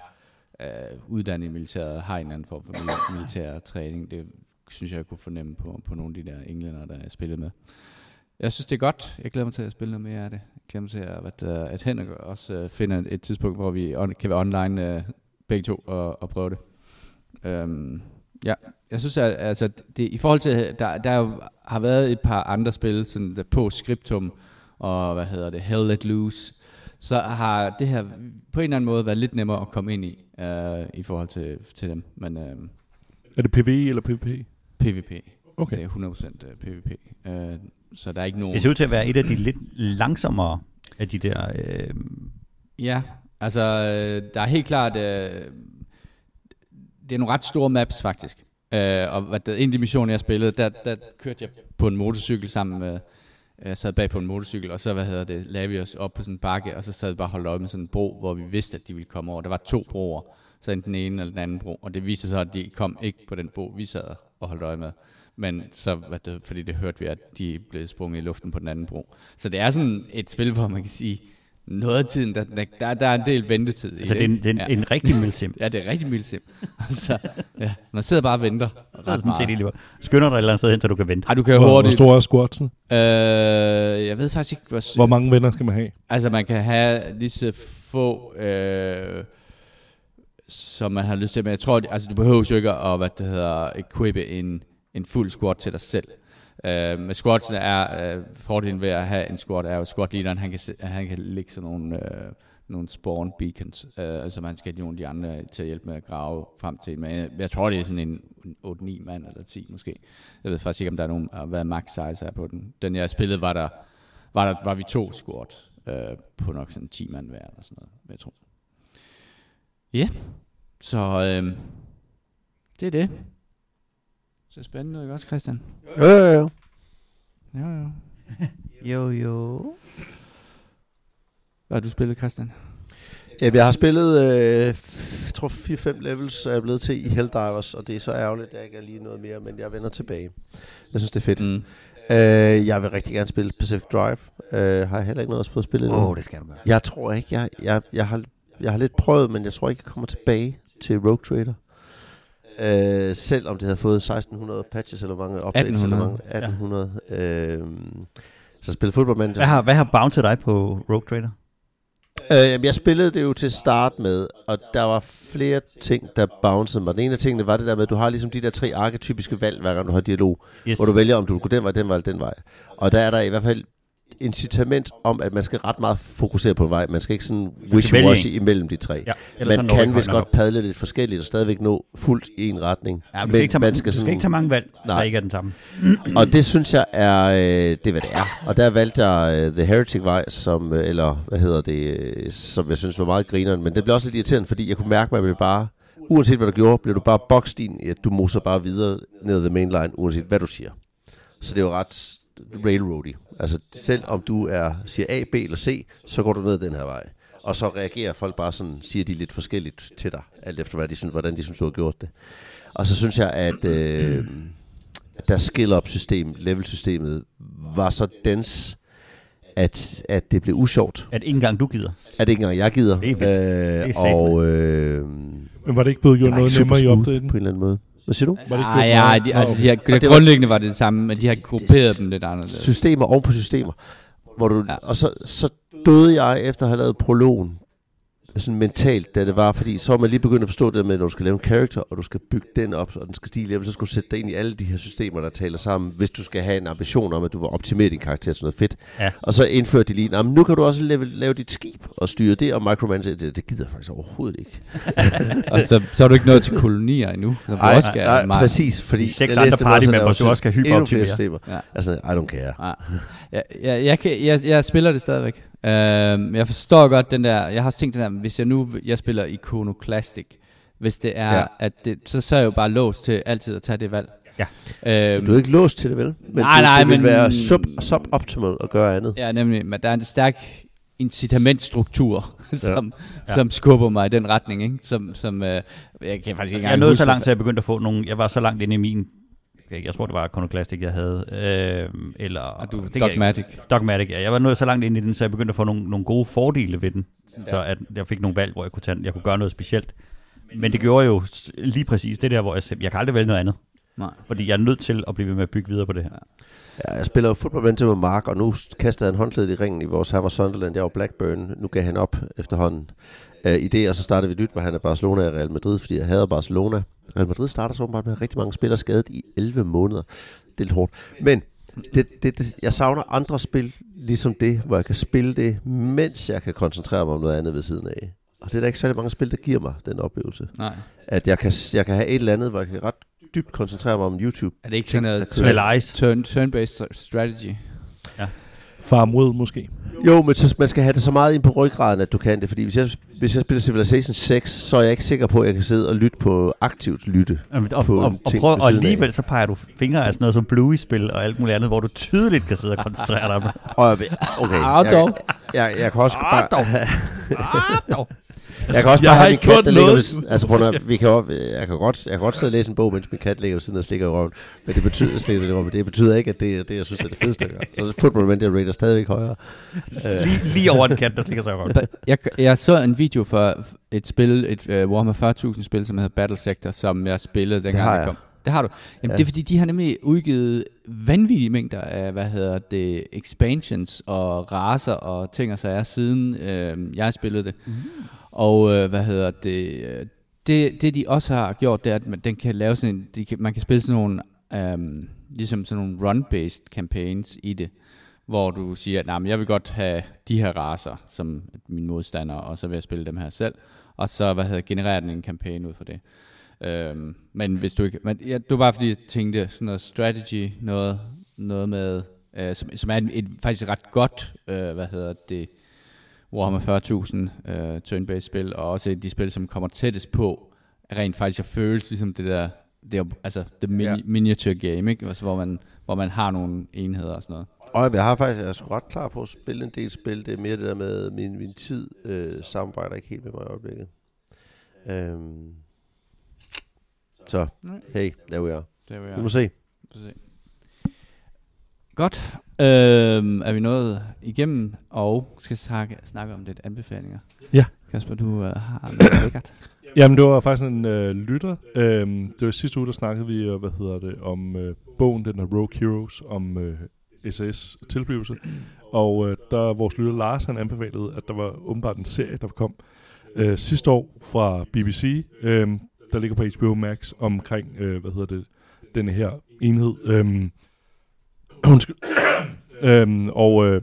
uh, uddannet i militæret, har en anden form for militær træning. Det synes jeg, jeg kunne fornemme på, på nogle af de der englænder, der er spillet med. Jeg synes, det er godt. Jeg glæder mig til at spille noget mere af det. Jeg glæder mig til, at, at, øh, Henrik også finder et tidspunkt, hvor vi on, kan være online begge to og, og prøve det. Um, ja, jeg synes, at altså, det, i forhold til, der, der har været et par andre spil, sådan der på Scriptum, og hvad hedder det, Hell Let Loose, så har det her på en eller anden måde været lidt nemmere at komme ind i, uh, i forhold til, til dem. Men, uh, er det PvE eller PvP? PvP. Okay. Det er 100% PvP. Uh, så der er ikke nogen... Det ser ud til at være et af de lidt langsommere af de der... Øh... Ja, altså der er helt klart... Øh, det er nogle ret store maps faktisk. Øh, og hvad det, en af de missioner, jeg spillede, der, der kørte jeg på en motorcykel sammen med... Jeg sad bag på en motorcykel, og så hvad hedder det, lavede vi os op på sådan en bakke, og så sad vi bare holdt op med sådan en bro, hvor vi vidste, at de ville komme over. Der var to broer, så enten den ene eller den anden bro, og det viste sig så, at de kom ikke på den bro, vi sad og holdt øje med. Men så, hvad det, fordi det hørte vi, at de blev sprunget i luften på den anden bro. Så det er sådan et spil, hvor man kan sige, noget af tiden, der, der, der er en del ventetid i altså, det. det er en, det er en, ja. en rigtig milsim. *laughs* ja, det er rigtig milsim. altså, ja, man sidder bare og venter *laughs* ret meget. Lige Skynder dig et eller andet sted hen, så du kan vente. Ej, du kan hvor, hurtigt. hvor stor er squatsen? Øh, jeg ved faktisk ikke, hvor... Hvor mange venner skal man have? Altså, man kan have lige så få... Øh, som man har lyst til, men jeg tror, altså du behøver jo ikke at, hvad det hedder, equippe en, en fuld squat til dig selv. Øh, uh, med squats er uh, fordelen ved at have en squat, er at squat leaderen, han kan, han kan lægge sådan nogle, uh, nogle spawn beacons, uh, altså man skal have nogle af de andre til at hjælpe med at grave frem til. Men jeg, jeg tror, det er sådan en 8-9 mand eller 10 måske. Jeg ved faktisk ikke, om der er nogen, hvad max size er på den. Den jeg spillede, var der, var, der, var vi to squat uh, på nok sådan 10 mand hver eller sådan noget, jeg tror. Ja, yeah. så øh, det er det. Så spændende ikke også, Christian? Jo, jo, jo. Jo, jo. *laughs* jo, jo. Hvad har du spillet, Christian? Jamen, jeg har spillet, øh, f- tror 4-5 levels er jeg blevet til i Helldivers, og det er så ærgerligt, at jeg ikke er lige noget mere, men jeg vender tilbage. Jeg synes, det er fedt. Mm. Øh, jeg vil rigtig gerne spille Pacific Drive. Øh, har jeg heller ikke noget at spille Åh, oh, det skal du gøre. Jeg tror ikke, jeg, jeg, jeg, har, jeg har lidt prøvet, men jeg tror ikke, jeg kommer tilbage til Rogue Trader. Øh, selvom det havde fået 1600 patches, eller mange updates, 1800. eller mange 1800. Ja. Øh, så spillede Football Manager. Hvad har, hvad har bounted dig på Rogue Trader? Øh, jeg spillede det jo til start med, og der var flere ting, der bouncede mig. Den ene af tingene var det der med, at du har ligesom de der tre arketypiske valg, hver gang du har dialog, yes. hvor du vælger, om du vil gå den vej, den vej den vej. Og der er der i hvert fald incitament om, at man skal ret meget fokusere på en vej. Man skal ikke sådan wishy-washy imellem de tre. Ja, man kan vist godt padle lidt forskelligt og stadigvæk nå fuldt i en retning. Ja, men skal, ikke man man skal, skal ikke tage mange valg, Nej. der ikke er den samme. *clears throat* Og det synes jeg er, øh, det er hvad det er. Og der valgte jeg øh, The Heretic-vej, som, øh, eller hvad hedder det, øh, som jeg synes var meget grineren. Men det blev også lidt irriterende, fordi jeg kunne mærke, at man bare, uanset hvad du gjorde, blev du bare bokst ind i, at du moser bare videre ned ad the main line, uanset hvad du siger. Så det er jo ret railroady. Altså selv om du er, siger A, B eller C, så går du ned den her vej. Og så reagerer folk bare sådan, siger de lidt forskelligt til dig, alt efter hvad de synes, hvordan de synes, du har gjort det. Og så synes jeg, at øh, der skill-up system, level-systemet, var så dens, at, at det blev usjovt. At ikke engang du gider. At ikke engang jeg gider. Det er vildt. Det er Øh, og øh, Men var det ikke blevet gjort noget nemmere i opdateringen? på en eller anden måde. Hvad siger du? Var det ikke Ah, ja, de, altså, de har, Og det var- grundlæggende var det det samme, men de har grupperet dem lidt anderledes. Systemer oven på systemer. Hvor du, ja. Og så, så døde jeg efter at have lavet prologen sådan mentalt, da det var, fordi så er man lige begyndt at forstå det med, når du skal lave en character, og du skal bygge den op, og den skal stige level, så skal du sætte dig ind i alle de her systemer, der taler sammen, hvis du skal have en ambition om, at du vil optimere din karakter til noget fedt. Ja. Og så indførte de lige, "Nå, men nu kan du også lave, lave dit skib og styre det, og micromanage det. Det gider jeg faktisk overhovedet ikke. *laughs* Og så, så er du ikke nået til kolonier endnu. Så du Ej, også skal nej, meget- præcis, fordi De seks andre at partymembers, var du også skal hyperoptimere. systemer. Ja. Altså, I don't care. Ja. Jeg, jeg, jeg, kan, jeg, jeg spiller det stadigvæk. Uh, jeg forstår godt den der, jeg har også tænkt den der, hvis jeg nu, jeg spiller Iconoclastic, hvis det er, ja. At det, så, så er jeg jo bare låst til altid at tage det valg. Ja. Uh, Du er ikke låst til det, vel? Men Nej, det, nej, det vil men- være sub, suboptimal at gøre andet. Ja, nemlig, men der er en stærk incitamentstruktur, som, Ja. som skubber mig i den retning, ikke? Som, som øh, jeg kan faktisk ikke Altså, engang jeg nåede så langt, til at jeg begyndte at få nogle... Jeg var så langt inde i min... Jeg tror, det var Iconoclastic, jeg havde. Øh, eller... Og du, det kan jeg Dogmatic. Dogmatic, ja. Jeg var nået så langt ind i den, så jeg begyndte at få nogle, nogle gode fordele ved den. Så at jeg fik nogle valg, hvor jeg kunne, tage, jeg kunne gøre noget specielt. Men det gjorde jo lige præcis det der, hvor jeg sagde, jeg kan aldrig vælge noget andet. Nej. Fordi jeg er nødt til at blive ved med at bygge videre på det her. Ja, jeg spiller jo fodboldmanager med Mark, og nu kaster jeg en håndklæde i ringen i vores her var Sunderland. Jeg var Blackburn. Nu gav han op efterhånden uh, i det, og så startede vi nyt, hvor han er Barcelona og Real Madrid, fordi jeg hader Barcelona. Real Madrid starter så åbenbart med rigtig mange spillere skadet i 11 måneder. Det er lidt hårdt. Men det, det, det, jeg savner andre spil, ligesom det, hvor jeg kan spille det, mens jeg kan koncentrere mig om noget andet ved siden af. Og det er der ikke særlig mange spil, der giver mig den oplevelse. Nej. At jeg kan, jeg kan have et eller andet, hvor jeg kan ret dybt koncentrere mig om YouTube. Er det ikke sådan noget Ice. turn, turn-based strategy? Farmrød måske. Jo, men så, man skal have det så meget ind på ryggraden, at du kan det. Fordi hvis jeg, hvis jeg spiller Civilization 6, så er jeg ikke sikker på, at jeg kan sidde og lytte på aktivt lytte. Jamen, Og, på og, og, ting prøv, og siden af. alligevel så peger du fingre af sådan noget som Bluey-spil og alt muligt andet, hvor du tydeligt kan sidde og koncentrere dig. Og jeg, okay, Ah, jeg, dog. jeg, jeg, kan også Ah, bare... Ah, dog. Jeg kan også Jeg bare har have min kat, der ligger ved, siden- altså, prøv, at- vi kan, jeg, kan godt, jeg kan godt sidde og læse en bog, mens min kat ligger ved siden og slikker i røven. Men det betyder, slikker i røven, det betyder ikke, at det er det, jeg synes er det fedeste at gøre. Så football manager rater stadigvæk højere. *laughs* Lige, lige over en kat, der slikker sig i røven. Jeg, jeg så en video for et spil, et uh, Warhammer 40.000 spil, som hedder Battle Sector, som jeg spillede dengang har det jeg. kom. Det har du. Jamen, Ja. ja. det er fordi, de har nemlig udgivet vanvittige mængder af, hvad hedder det, expansions og raser og ting og sager, siden øh, jeg spillede det. Mm. Og øh, hvad hedder det, øh, det, det de også har gjort, det er, at man, den kan lave sådan en, de kan, man kan spille sådan nogle, øhm, ligesom sådan nogle run-based campaigns i det, hvor du siger, at nah, men jeg vil godt have de her raser som mine modstandere, og så vil jeg spille dem her selv, og så hvad hedder, genererer den en kampagne ud for det. Øhm, men hvis du ikke, men ja, det var bare fordi jeg tænkte sådan noget strategy, noget, noget med, øh, som, som er et, et, faktisk et ret godt, øh, hvad hedder det, Warhammer 40.000 øh, turn-based spil, og også de spil, som kommer tættest på, rent faktisk at føles ligesom det der, det er, altså det mini, Ja. miniature game, ikke? Altså, hvor, man, hvor man har nogle enheder og sådan noget. Og jeg har faktisk, jeg er sgu ret klar på at spille en del spil. Det er mere det der med, min, min tid øh, samarbejder ikke helt med mig i øjeblikket. Øhm. Så, hey, there we are. Det vil Vi må se. se. Godt. Øhm, er vi nået igennem, og skal snakke, snakke om lidt anbefalinger. Ja. Kasper, du øh, har noget *coughs* lækkert. Jamen, det var faktisk en øh, lytter. Øhm, det var sidste uge, der snakkede vi, øh, hvad hedder det, om øh, bogen, den er Rogue Heroes, om øh, SAS tilblivelse. Og øh, der vores lytter Lars, han anbefalede, at der var åbenbart en serie, der kom øh, sidste år fra BBC, øh, der ligger på HBO Max, omkring, øh, hvad hedder det, denne her enhed. Øh, *coughs* undskyld. *coughs* øhm, og øh,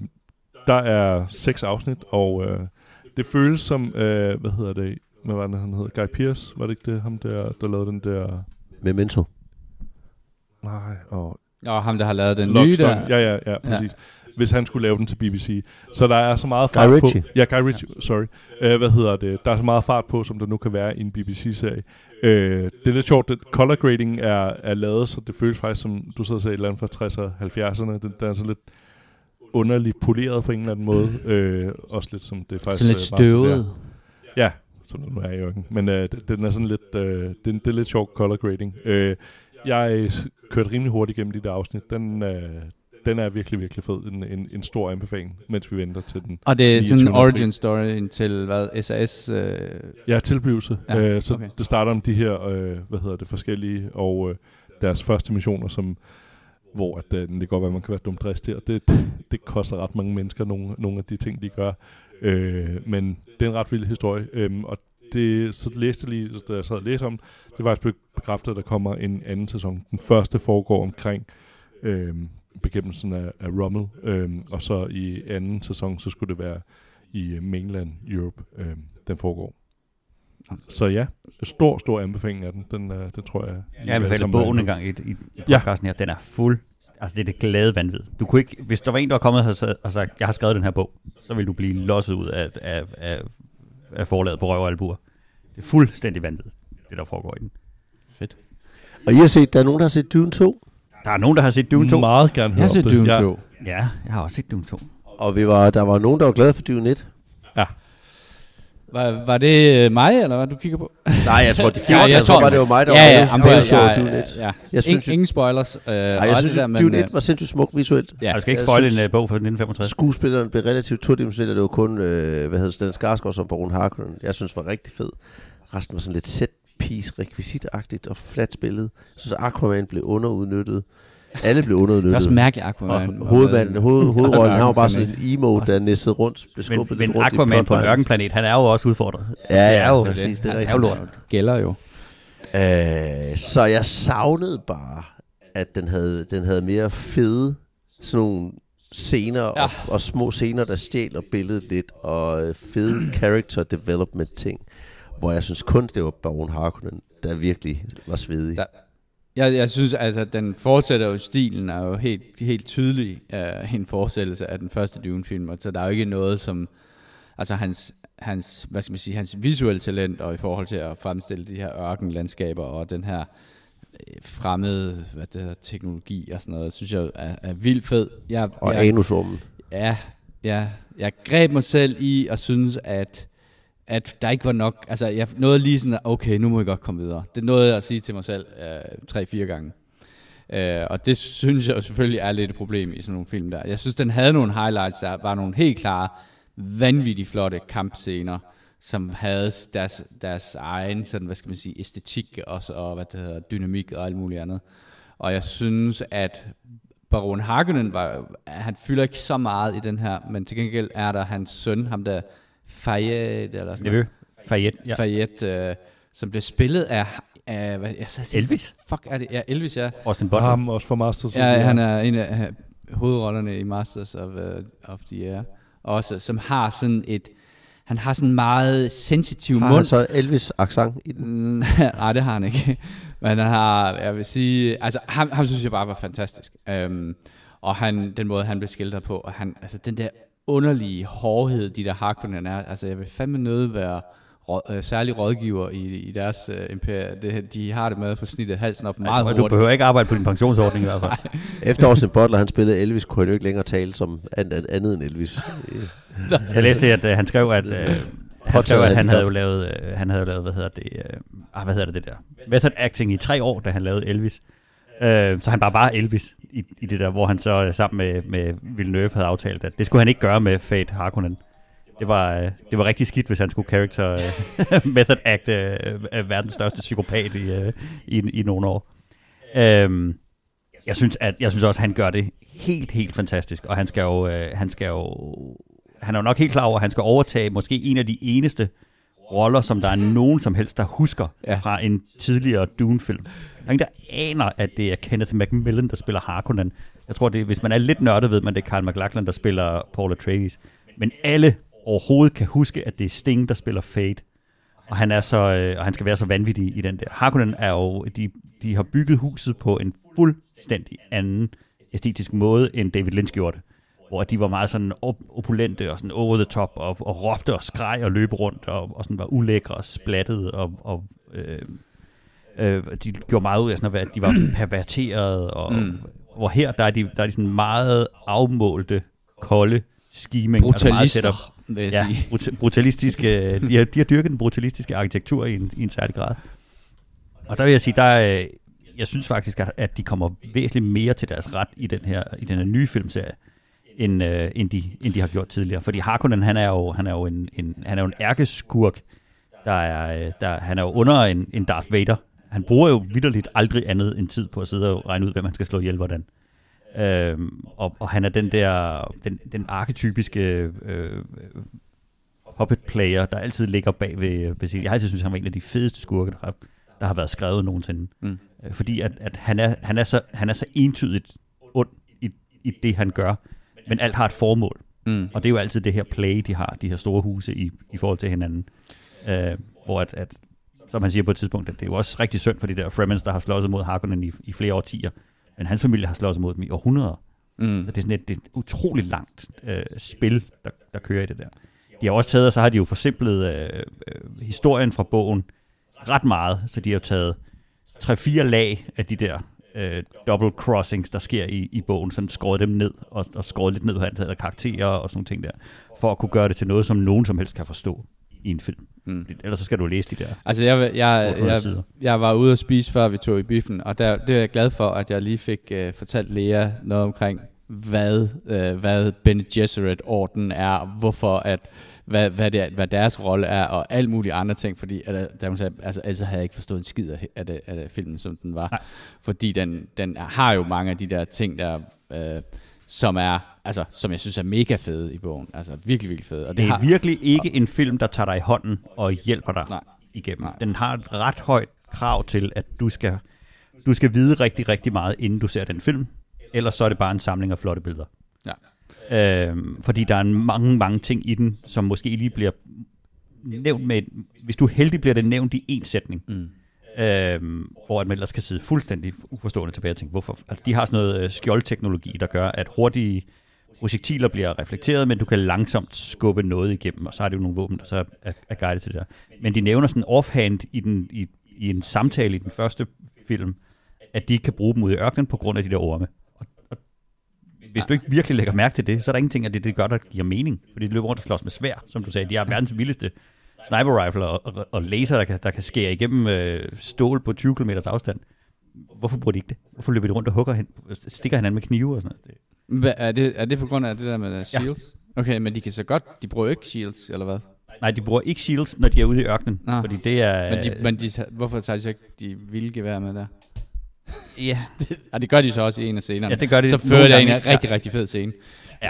der er seks afsnit, og øh, det føles som, øh, hvad hedder det, hvad var det, han hedder? Guy Pearce, var det ikke det, ham der, der lavede den der... Memento. Nej, og Og ham, der har lavet den nye Lockstock. der. Ja, ja, ja, præcis. Hvis han skulle lave den til BBC. Så der er så meget Guy fart Ritchie. på. Ja, Guy Ritchie, sorry. Uh, hvad hedder det? Der er så meget fart på, som der nu kan være i en BBC-serie. Uh, det er lidt sjovt, at color grading er, er lavet, så det føles faktisk som, du sidder og sagde, et eller andet fra 60'erne og 70'erne. Den, der er så lidt underligt poleret på en eller anden måde. Uh, også lidt som det er faktisk... Sådan lidt øh, støvet. Ja, som den nu er i. Men øh, den er sådan lidt, øh, det, det er lidt sjov color grading. Øh, jeg kørte rimelig hurtigt igennem de der afsnit. Den, øh, den er virkelig, virkelig fed. En, en, en stor anbefaling, mens vi venter til den. Og det er sådan en 29. origin story til, hvad, SAS... Øh, Ja, tilblivelse. Ja, øh, så okay. det starter om de her, øh, hvad hedder det, forskellige, og øh, deres første missioner, som hvor at, øh, det kan godt være, at man kan være dumt dristig, og det, det koster ret mange mennesker nogle, nogle af de ting, de gør. Øh, men det er en ret vild historie, øhm, og det, så læste lige, da jeg sad og læste om, det var faktisk bekræftet, at der kommer en anden sæson. Den første foregår omkring øhm, bekæmpelsen af, af Rommel, øhm, og så i anden sæson, så skulle det være i øh, mainland Europe, øhm, den foregår. Så ja, stor, stor anbefaling af den. Den, øh, den tror jeg... Jeg anbefaler bogen en gang i, i, Ja. podcasten her. Den er fuld. Altså, det er det glade vanvid. Du kunne ikke, hvis der var en, der var kommet og havde sagt, jeg har skrevet den her bog, så ville du blive losset ud af, af, af, af forlaget på røv og albuer. Det er fuldstændig vanvid, det der foregår i den. fedt. Og I har set, der er nogen, der har set Dune 2. Der er nogen, der har set Dune 2. Meget gerne Jeg har set. Dune Ja. 2. Ja, jeg har også set Dune 2. Og vi var, der var nogen, der var glade for Dune 1. Var, var det øh, mig, eller hvad du kigger på? Nej, jeg tror, de *laughs* Ja, fjorten, jeg jeg tror- tror, var, det var mig, der ja, ja, var jamen, jeg, det, jeg, ja, Dune ja, 1. ja. Jeg Ingen, synes, ingen spoilers. Øh, Ej, og jeg synes, det der, men, Dune øh, 1 var sindssygt smukt visuelt. ja. Du skal ikke jeg spoil en uh, bog fra 1965. Skuespilleren blev relativt todimensionel, og det var kun, øh, hvad hedder Stellan Skarsgård som Baron Harkonnen. Jeg synes var rigtig fed. Resten var sådan lidt set piece rekvisitagtigt og flat spillet. Jeg synes, Aquaman blev underudnyttet. Alle blev Det er underudnyttet. også mærkeligt, Aquaman. Og hovedmanden, hoved, hovedrollen, han var bare sådan en emo, der nissede rundt, blev Men, skubbet lidt men rundt i Aquaman på en ørkenplanet, han er jo også udfordret. Ja, Det er ja, jo- præcis, det er Han rigtigt. er jo lort. Gælder jo. Øh, så jeg savnede bare, at den havde, den havde mere fede sådan nogle scener ja. Ja. og, og små scener, der stjæler billedet lidt, og øh, fede *clears throat* character development ting, hvor jeg synes kun, det var Baron Harkonnen, der virkelig var svedig. Der- Jeg, jeg synes, at at den fortsætter jo stilen, er jo helt, helt tydelig uh, en fortsættelse af den første Dune-film, og så der er jo ikke noget som, altså hans, hans, hvad skal man sige, hans visuelle talent, og i forhold til at fremstille de her ørkenlandskaber, og den her øh, fremmede hvad det hedder, teknologi og sådan noget, synes jeg er, er vildt fed. Jeg, Og jeg, anusrummen. Ja, ja. Jeg greb mig selv i at synes, at, at der ikke var nok. Altså, jeg nåede lige sådan, okay, nu må jeg godt komme videre. Det nåede jeg at sige til mig selv øh, tre-fire gange. Øh, og det synes jeg jo selvfølgelig er lidt et problem i sådan nogle film der. Jeg synes, den havde nogle highlights, der var nogle helt klare, vanvittigt flotte kampscener, som havde deres, deres egen, sådan, hvad skal man sige, æstetik også, og hvad det hedder, dynamik og alt muligt andet. Og jeg synes, at Baron Hagenen var, han fylder ikke så meget i den her, men til gengæld er der hans søn, ham der Fayette, eller sådan Nevø. Fayette. ja. Fayette, øh, som bliver spillet af, af hvad, jeg siger, Elvis. Fuck er det? Ja, Elvis, ja. Austin Og Butler. ham også for Masters. Ja, han er en af hovedrollerne i Masters of, uh, of the Air. Også, som har sådan et, han har sådan en meget sensitiv Har mund. han så Elvis accent i den? Mm, *laughs* Nej, det har han ikke. Men han har, jeg vil sige, altså ham, ham synes jeg bare var fantastisk. Um, og han, den måde, han blev skildret på, og han, altså den der underlige hårdhed, de der Harkonnen er, altså jeg vil fandme nødt være råd, øh, særlig rådgiver i, i deres øh, imperie. Det, de har det med at få snittet halsen op meget Jeg tror, du hurtigt. behøver ikke arbejde på din pensionsordning i hvert fald. *laughs* Efter Austin Butler, han spillede Elvis, kunne han jo ikke længere tale som andet, andet end Elvis. *laughs* Jeg læste, at uh, han skrev, at, uh, han, skrev, at han havde jo lavet, uh, han havde jo lavet, hvad hedder det, uh, ah, hvad hedder det, det der, method acting i tre år, da han lavede Elvis. Uh, så han bare bare Elvis i, i det der, hvor han så uh, sammen med, med Villeneuve havde aftalt, at det skulle han ikke gøre med Fate Harkonnen. Det var, uh, det var rigtig skidt, hvis han skulle character uh, *laughs* method act uh, verdens største psykopat i, uh, i, i nogle år. Um, jeg synes, at, jeg synes også, at han gør det helt, helt fantastisk, og han skal jo, øh, han skal jo, han er jo nok helt klar over, at han skal overtage måske en af de eneste roller, som der er nogen som helst, der husker ja. fra en tidligere Dune-film. Der er ingen, der aner, at det er Kenneth Macmillan, der spiller Harkonnen. Jeg tror, det, hvis man er lidt nørdet, ved man, det er Carl McLachlan, der spiller Paul Atreides. Men alle overhovedet kan huske, at det er Sting, der spiller Fate. Og han, er så, øh, og han skal være så vanvittig i den der. Harkonnen er jo, de, de har bygget huset på en fuldstændig anden æstetisk måde, end David Lynch gjorde det. Hvor de var meget sådan op- opulente og sådan over the top, og, og råbte og skreg og løb rundt, og, og sådan var ulækre og splattede, og, og øh, øh, de gjorde meget ud af sådan, at de var *clears throat* perverterede, og mm. hvor her, der er de, der er de sådan meget afmålte, kolde scheming. Altså Brutalister, vil jeg ja, sige. brut- brutalistiske, *laughs* de, har, de har dyrket den brutalistiske arkitektur i en, i en særlig grad. Og der vil jeg sige, der er, jeg synes faktisk, at- at de kommer væsentligt mere til deres ret i den her, i den her nye filmserie, end, øh, end, de, end de har gjort tidligere. Fordi Harkonnen, han er jo, han er jo en, en, han er jo en ærkeskurk, der er, øh, der, han er jo under en, en Darth Vader. Han bruger jo vidderligt aldrig andet end tid på at sidde og regne ud, hvem man skal slå ihjel, hvordan. Øhm, og, og han er den der, den, den arketypiske øh, puppet player, der altid ligger bag ved, ved sin. Jeg har altid synes, han var en af de fedeste skurke, der har, der har været skrevet nogensinde. Mm. Øh, fordi at, at han, er, han, er så, han er så entydigt ond i, i det, han gør, men alt har et formål. Mm. Og det er jo altid det her play, de har, de her store huse i, i forhold til hinanden. Øh, hvor at, at, som han siger på et tidspunkt, at det er jo også rigtig synd for de der Fremens, der har slået sig mod Harkonnen i, i flere årtier. Men hans familie har slået sig mod dem i århundreder. Mm. Så det er sådan et, det er et utroligt langt øh, spil, der, der kører i det der. De har også taget, og så har de jo forsimplet øh, øh, historien fra bogen ret meget, så de har jo taget tre-fire lag af de der øh, double crossings, der sker i, i bogen, sådan skåret dem ned, og, og skåret lidt ned på antallet af karakterer og sådan nogle ting der, for at kunne gøre det til noget, som nogen som helst kan forstå i en film. Mm. Ellers så skal du læse de der Altså, jeg, jeg, 800 jeg, jeg var ude at spise, før vi tog i biffen, og der, det er jeg glad for, at jeg lige fik uh, fortalt Lea noget omkring, hvad, uh, hvad Bene Gesserit-orden er, hvorfor at, hvad, hvad, det er, hvad deres rolle er, og alt mulige andre ting, fordi at, da hun sagde, altså, ellers havde jeg ikke forstået en skid af, af, det, af det, filmen, som den var. Nej. Fordi den, den har jo mange af de der ting, der, uh, som er, altså, som jeg synes er mega fede i bogen. Altså, virkelig, virkelig fede. Og Det er har, virkelig ikke en film, der tager dig i hånden og hjælper dig Nej. igennem. Nej. Den har et ret højt krav til, at du skal, du skal vide rigtig, rigtig meget, inden du ser den film. Ellers så er det bare en samling af flotte billeder. Ja. Øhm, fordi der er mange, mange ting i den, som måske lige bliver nævnt med... Hvis du er heldig, bliver det nævnt i en sætning. Mm. Øhm, hvor man ellers kan sidde fuldstændig uforstående tilbage og tænke, hvorfor? Altså, de har sådan noget øh, skjoldteknologi, der gør, at hurtige projektiler bliver reflekteret, men du kan langsomt skubbe noget igennem, og så er det jo nogle våben, der så er, er guidet til det der. Men de nævner sådan offhand i, den, i, i en samtale i den første film, at de ikke kan bruge dem ude i ørkenen på grund af de der orme. Og, og hvis du ikke virkelig lægger mærke til det, så er der ingenting af det, det gør, der giver mening. Fordi de løber rundt og slås med svær, som du sagde. De har verdens vildeste sniper rifle og, og, og laser, der kan, der kan skære igennem øh, stål på 20 km afstand. Hvorfor bruger de ikke det? Hvorfor løber de rundt og hugger hen, stikker hinanden med knive og sådan noget? Det, hvad, er, det, er det på grund af det der med shields? Ja. Okay, men de kan så godt, de bruger ikke shields, eller hvad? nej, de bruger ikke shields, når de er ude i ørkenen, Nå. fordi det er... Men, de, men de, hvorfor tager de så ikke de vilde gevær med der? ja, *laughs* Ja, det gør de så også i en af scenerne. Ja, det gør de Så fører det en gange, rigtig, rigtig fed scene.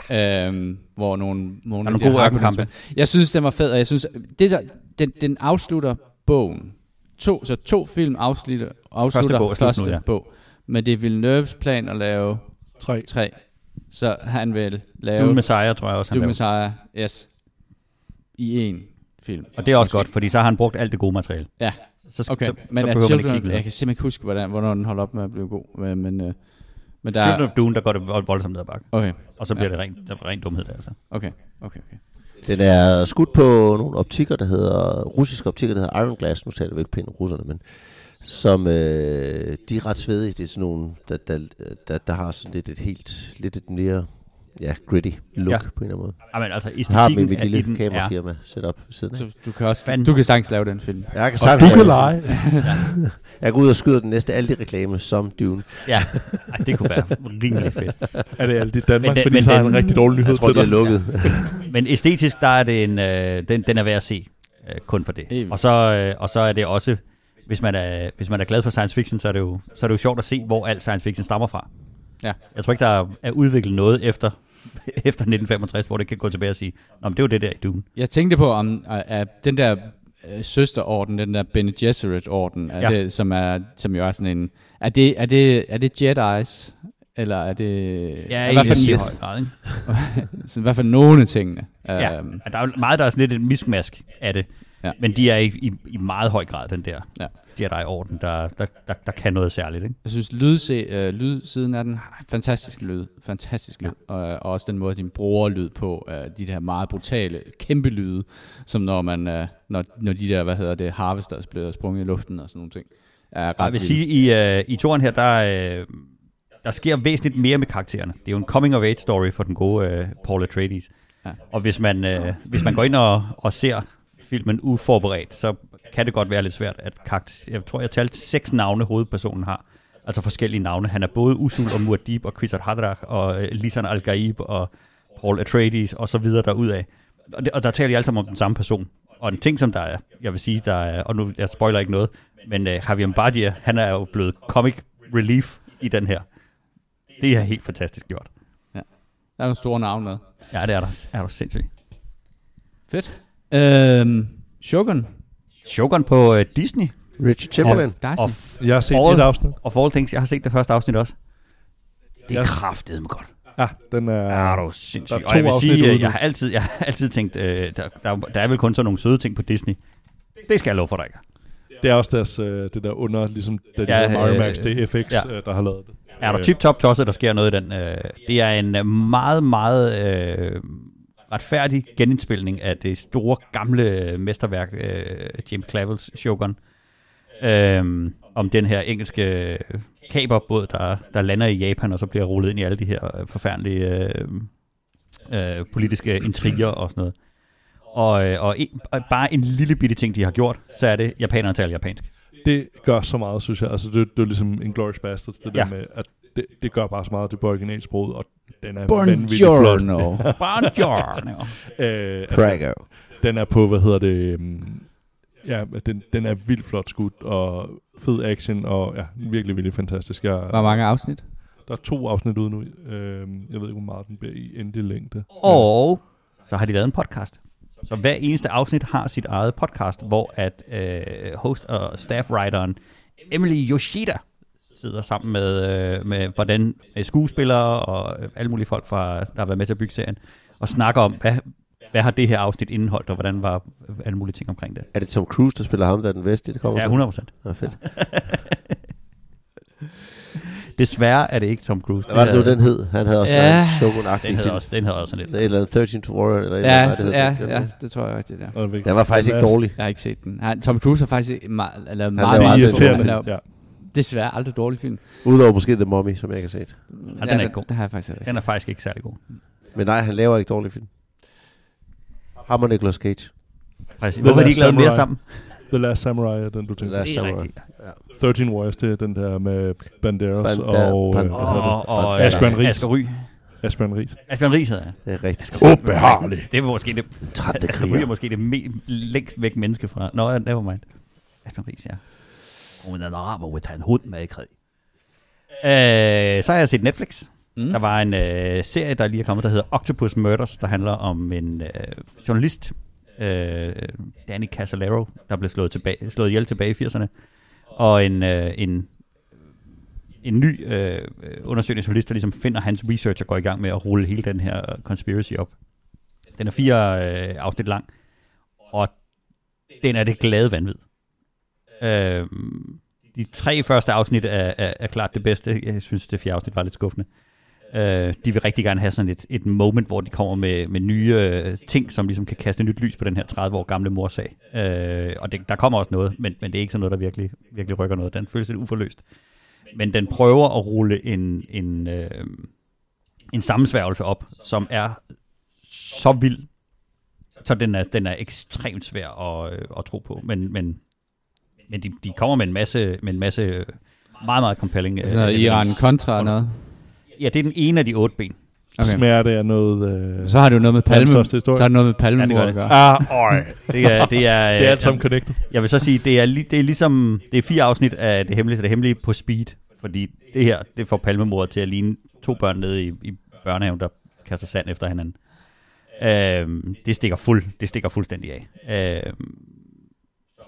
Ja. Øhm, hvor nogle, nogle, Der er af nogle gode ørkenkampe. Jeg synes, den var fed, og jeg synes, det der, den, den afslutter bogen. To, så to film afslutter, afslutter bog er slut første nu, ja. bog. Men det er Villeneuve's plan at lave Tre. tre. Så han vil lave Dune Messiah, tror jeg også, han Dune laver. Messiah, yes, i en film. Og det er også Måske. godt, fordi så har han brugt alt det gode materiale. Ja, Så, okay. så, men så at behøver man ikke Children, jeg kan simpelthen ikke huske, hvordan, hvornår den holder op med at blive god. Men, men, øh, men der Children er, of Dune, der går det vold- voldsomt ned ad bakke. okay, Og så bliver Ja. det rent, der er rent dumhed der. Altså. okay, okay, okay. Den er skudt på nogle optikker, der hedder, russiske optikker, der hedder Iron Glass, nu taler vi ikke pænt om russerne, men som, øh, de er ret svedige, det er sådan nogle, der, der, der, der har sådan lidt et helt, lidt et mere, ja, gritty look Ja. ja. på en eller anden måde. Jamen, altså, Jeg har æstetikken mit lille den er, kamerafirma sat op ved siden af. Så du kan også, Fanden. du kan sagtens lave den film. Jeg kan Og sagtens du kan lege. *laughs* Jeg går ud og skyder den næste Aldi-reklame som Dune. ja, Ej, det kunne være rimelig fedt. Er det alt i Danmark, Men fordi men så har en rigtig dårlig nyhed Jeg tror, til de er dig. lukket. Men æstetisk, der er det en, øh, den, den er værd at se, øh, kun for det. Og så, øh, og så er det også, hvis man, er, hvis man er glad for science fiction, så er, det jo, så er det jo sjovt at se, hvor al science fiction stammer fra. Ja. Jeg tror ikke, der er, udviklet noget efter, *laughs* efter 1965, hvor det kan gå tilbage og sige, Nå, men det var det der i Dune. Jeg tænkte på, om uh, den der uh, søsterorden, den der Bene Gesserit-orden, er Ja. det, som, er, som jo er sådan en... Er det, er det, er det Jedi's? Eller er det... Ja, i hvert fald, i høj grad, ikke? *laughs* så i hvert fald nogle af tingene. Ja, Øhm, der er meget, der er sådan lidt en miskmask af det. Ja. Men de er i, i, i meget høj grad den der Ja. Jedi-orden, der, der, der, der kan noget særligt. Ikke? Jeg synes, lydse, øh, lydsiden af den fantastisk lyd. Fantastisk lyd. Ja. Og, og også den måde, de bruger lyd på. Øh, de der meget brutale, kæmpe lyde. Som når man, øh, når, når de der, hvad hedder det, harvesters bliver sprunget i luften og sådan nogle ting. Er ret Jeg vil sige, i, uh, i toren her, der, uh, der sker væsentligt mere med karaktererne. Det er jo en coming-of-age story for den gode uh, Paul Atreides. Ja. Og hvis man, uh, hvis man går ind og, og ser filmen uforberedt, så kan det godt være lidt svært, at karakter, jeg tror, jeg talte seks navne, hovedpersonen har. Altså forskellige navne. Han er både Usul og Muad'Dib og Kwisatz Haderach og uh, Lisan Al-Gaib og Paul Atreides og så videre derudad. Og, det, og der taler de alle sammen om den samme person. Og en ting, som der er, jeg vil sige, der er, og nu jeg spoiler ikke noget, men uh, Javier Bardem, han er jo blevet comic relief i den her. Det er helt fantastisk gjort. Der er nogle store navne med. Ja, det er der. Er du sindssygt. Fedt. Øhm, Shogun. Shogun på uh, Disney. Richard Chamberlain. Darcy. Og, Jeg har set All- et afsnit. og for all things, jeg har set det første afsnit også. Det er Jeg- kraftedeme godt. Ja, den er... Ja, du er Der sindssygt. er Og jeg vil sige, øh, jeg har altid, jeg har altid tænkt, øh, der, der, der er vel kun sådan nogle søde ting på Disney. Det skal jeg love for dig. ikke. Det er også deres, øh, det der under, ligesom da de Ja, ja, Mario øh, Max, det er FX, ja. øh, der har lavet det. Er du Øh, tip-top tosset, der sker noget i den? Øh, det er en øh, meget, meget øh, retfærdig genindspilning af det store, gamle mesterværk, øh, James Clavels Shogun. Øh, om den her engelske kaberbåd, der, der lander i Japan, og så bliver rullet ind i alle de her øh, forfærdelige øh, øh, politiske intriger og sådan noget. Og, øh, og, en, og bare en lille bitte ting, de har gjort, så er det, japanerne taler japansk. Det gør så meget, synes jeg. Altså, det, det er ligesom en Glorious Bastards, det Ja. der med, at det, det gør bare så meget, det på originalsproget, og den er vanvittigt flot. *laughs* Buongiorno. *laughs* Øh, altså, Prago. den er på, hvad hedder det, um, ja, den, den er vildt flot skudt, og fed action, og ja, virkelig, virkelig fantastisk. Jeg, Hvor mange afsnit? Der er to afsnit ude nu. Øh, jeg ved ikke, hvor meget den bliver i endelig længde. Og så har de lavet en podcast. Så hver eneste afsnit har sit eget podcast, hvor at øh, host og staff-writeren Emily Yoshida sidder sammen med, øh, med hvordan med skuespillere og øh, alle mulige folk, fra, der har været med til at bygge serien, og snakker om, hvad, hvad har det her afsnit indeholdt, og hvordan var alle mulige ting omkring det. Er det Tom Cruise, der spiller ham, der er den vestlige, det kommer Ja, til? 100 procent. Ja, fedt. *laughs* Desværre er det ikke Tom Cruise. Hvad var det nu, havde- den hed? Han havde også Ja. en shogun-agtig Den film. hedder også, den hedder også sådan Et lidt. eller andet 13 to Warrior, eller et eller Ja, andet. hvad det ja, hed. ja, det tror jeg rigtigt, ja. Den var faktisk ikke dårlig. Jeg har ikke set den. Han, Tom Cruise har faktisk meget, eller er meget, Det er meget irriterende. Er Ja. Desværre aldrig dårlig film. Udover måske The Mummy, som jeg ikke har set. Ja, den er ikke god. Det har jeg faktisk ikke Den er faktisk ikke særlig god. Men nej, han laver ikke dårlige film. Ham og Nicolas Cage. Præcis. The Hvorfor har de Last ikke lavet mere sammen? The Last Samurai er den, du tænker. Last Det er Samurai. rigtigt. 13 Warriors, det er den der med Banderas Banda- og... Band- Og, og, og Asbjørn Riis. Asger Ry. det? Asbjørn Ries. Asbjørn Ries hedder jeg. Det er rigtigt. Ubehageligt. Det er måske det, Trætte Asger Ry er måske det me- længst væk menneske fra... Nå, never mind. Asbjørn Ries, ja. Hun er en araber, tage en hund med i krig. Øh, så har jeg set Netflix. Mm. Der var en øh, serie, der lige er kommet, der hedder Octopus Murders, der handler om en øh, journalist, øh, Danny Casalero, der blev slået, tilbage, slået ihjel tilbage i 80'erne, og en, øh, en, en ny øh, undersøgende journalist, der ligesom finder hans research og går i gang med at rulle hele den her conspiracy op. Den er fire øh, afsnit lang, og den er det glade vanvid. Øh, de tre første afsnit er, er, er klart det bedste. Jeg synes, det fjerde afsnit var lidt skuffende. Øh, de vil rigtig gerne have sådan et, et moment, hvor de kommer med, med nye øh, ting, som ligesom kan kaste nyt lys på den her 30 år gamle morsag. Øh, og det, der kommer også noget, men, men det er ikke sådan noget, der virkelig, virkelig rykker noget. Den føles lidt uforløst. Men den prøver at rulle en, en, øh, en sammensværgelse op, som er så vild, så den er, den er ekstremt svær at, øh, at tro på. Men, men, men de, de kommer med en masse, med en masse meget, meget compelling. øh, Sådan noget Iran kontra og noget. Ja, det er den ene af de otte ben. Okay. Smerte er noget... Øh, Så har det jo noget med palme. Så har det noget med Ja, det gør det. Ah, øj. *laughs* Det er, det er, *laughs* Det er alt sammen jeg, connected. jeg vil så sige, det er, li, det er ligesom, det er fire afsnit af det hemmelige, så det hemmelige på speed, fordi det her, det får palmemordet til at ligne to børn nede i, i børnehaven, der kaster sand efter hinanden. Øhm, det, stikker fuld, det stikker fuldstændig af. Øhm,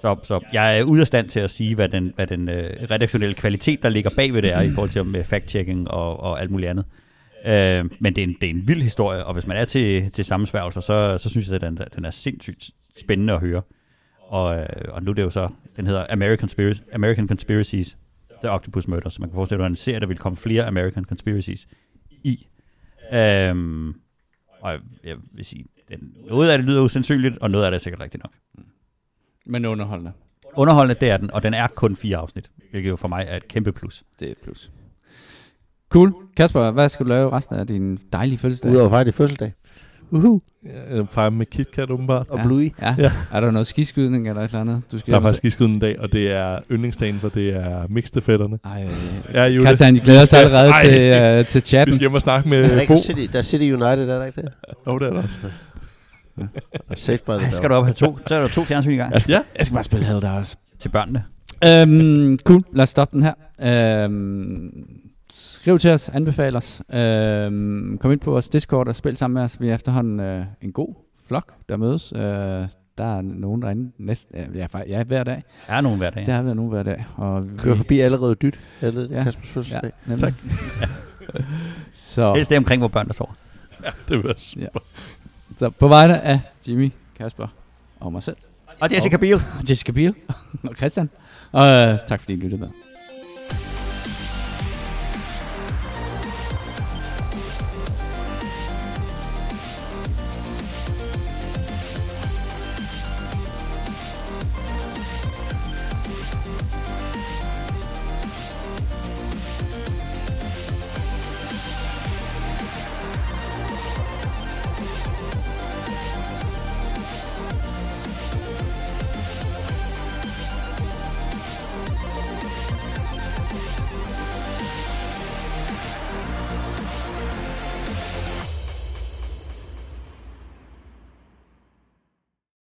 så, så jeg er ude af stand til at sige, hvad den, hvad den øh, redaktionelle kvalitet, der ligger bagved det er, i forhold til med øh, fact-checking og, og alt muligt andet. Øh, men det er, en, det er en vild historie, og hvis man er til, til sammensværgelser, så, så synes jeg, at den, den er sindssygt spændende at høre. Og, øh, og nu er det jo så, den hedder American, Conspiracy, American Conspiracies, The Octopus Murder, så man kan forestille sig, at en serie, der vil komme flere American Conspiracies i. Øhm, og jeg, jeg vil sige, den, noget af det lyder usandsynligt, og noget af det er sikkert rigtigt nok. Men underholdende. Underholdende, det er den, og den er kun fire afsnit, hvilket jo for mig er et kæmpe plus. Det er et plus. Cool. Kasper, hvad skal du lave resten af din dejlige fødselsdag? Udover fejre det fødselsdag. Uhu. Jeg fejrer med KitKat åbenbart. Og Bluey. Ja. Ja. Er der noget skiskydning eller et eller andet? Du skal Der er faktisk skiskyden en dag, og det er yndlingsdagen, for det er mixtefætterne. Ej, Ja, Jule. Christian, de glæder sig skal- allerede Ej, til, det- uh, til Vi chatten. skal hjem og snakke med Er der, Bo. ikke City, der er City United, er der ikke det? Åh, oh, det er der. Safe by the Ej, bell. skal du op have to, så er der to fjernsyn i gang Ja, Jeg skal bare spille Hell også. til børnene. Øhm, cool, lad os stoppe den her. Øhm, skriv til os, anbefal os. Øhm, kom ind på vores Discord og spil sammen med os. Vi er efterhånden øh, en god flok, der mødes. Øh, der er nogen derinde næsten, ja, ja, ja, hver dag. Der er nogen hver dag. Der har været nogen hver dag. Og vi, Kører forbi allerede dyt. Alle Ja. ja. Kaspers ja, fødselsdag. nemlig. Tak. *laughs* så, Helst det omkring, hvor børn der sover. *laughs* det vil være super. Så på vegne af Jimmy, Kasper og mig selv, Og Jessica Biel. og Jessica Biel og Christian. Og øh, tak fordi I lyttede med.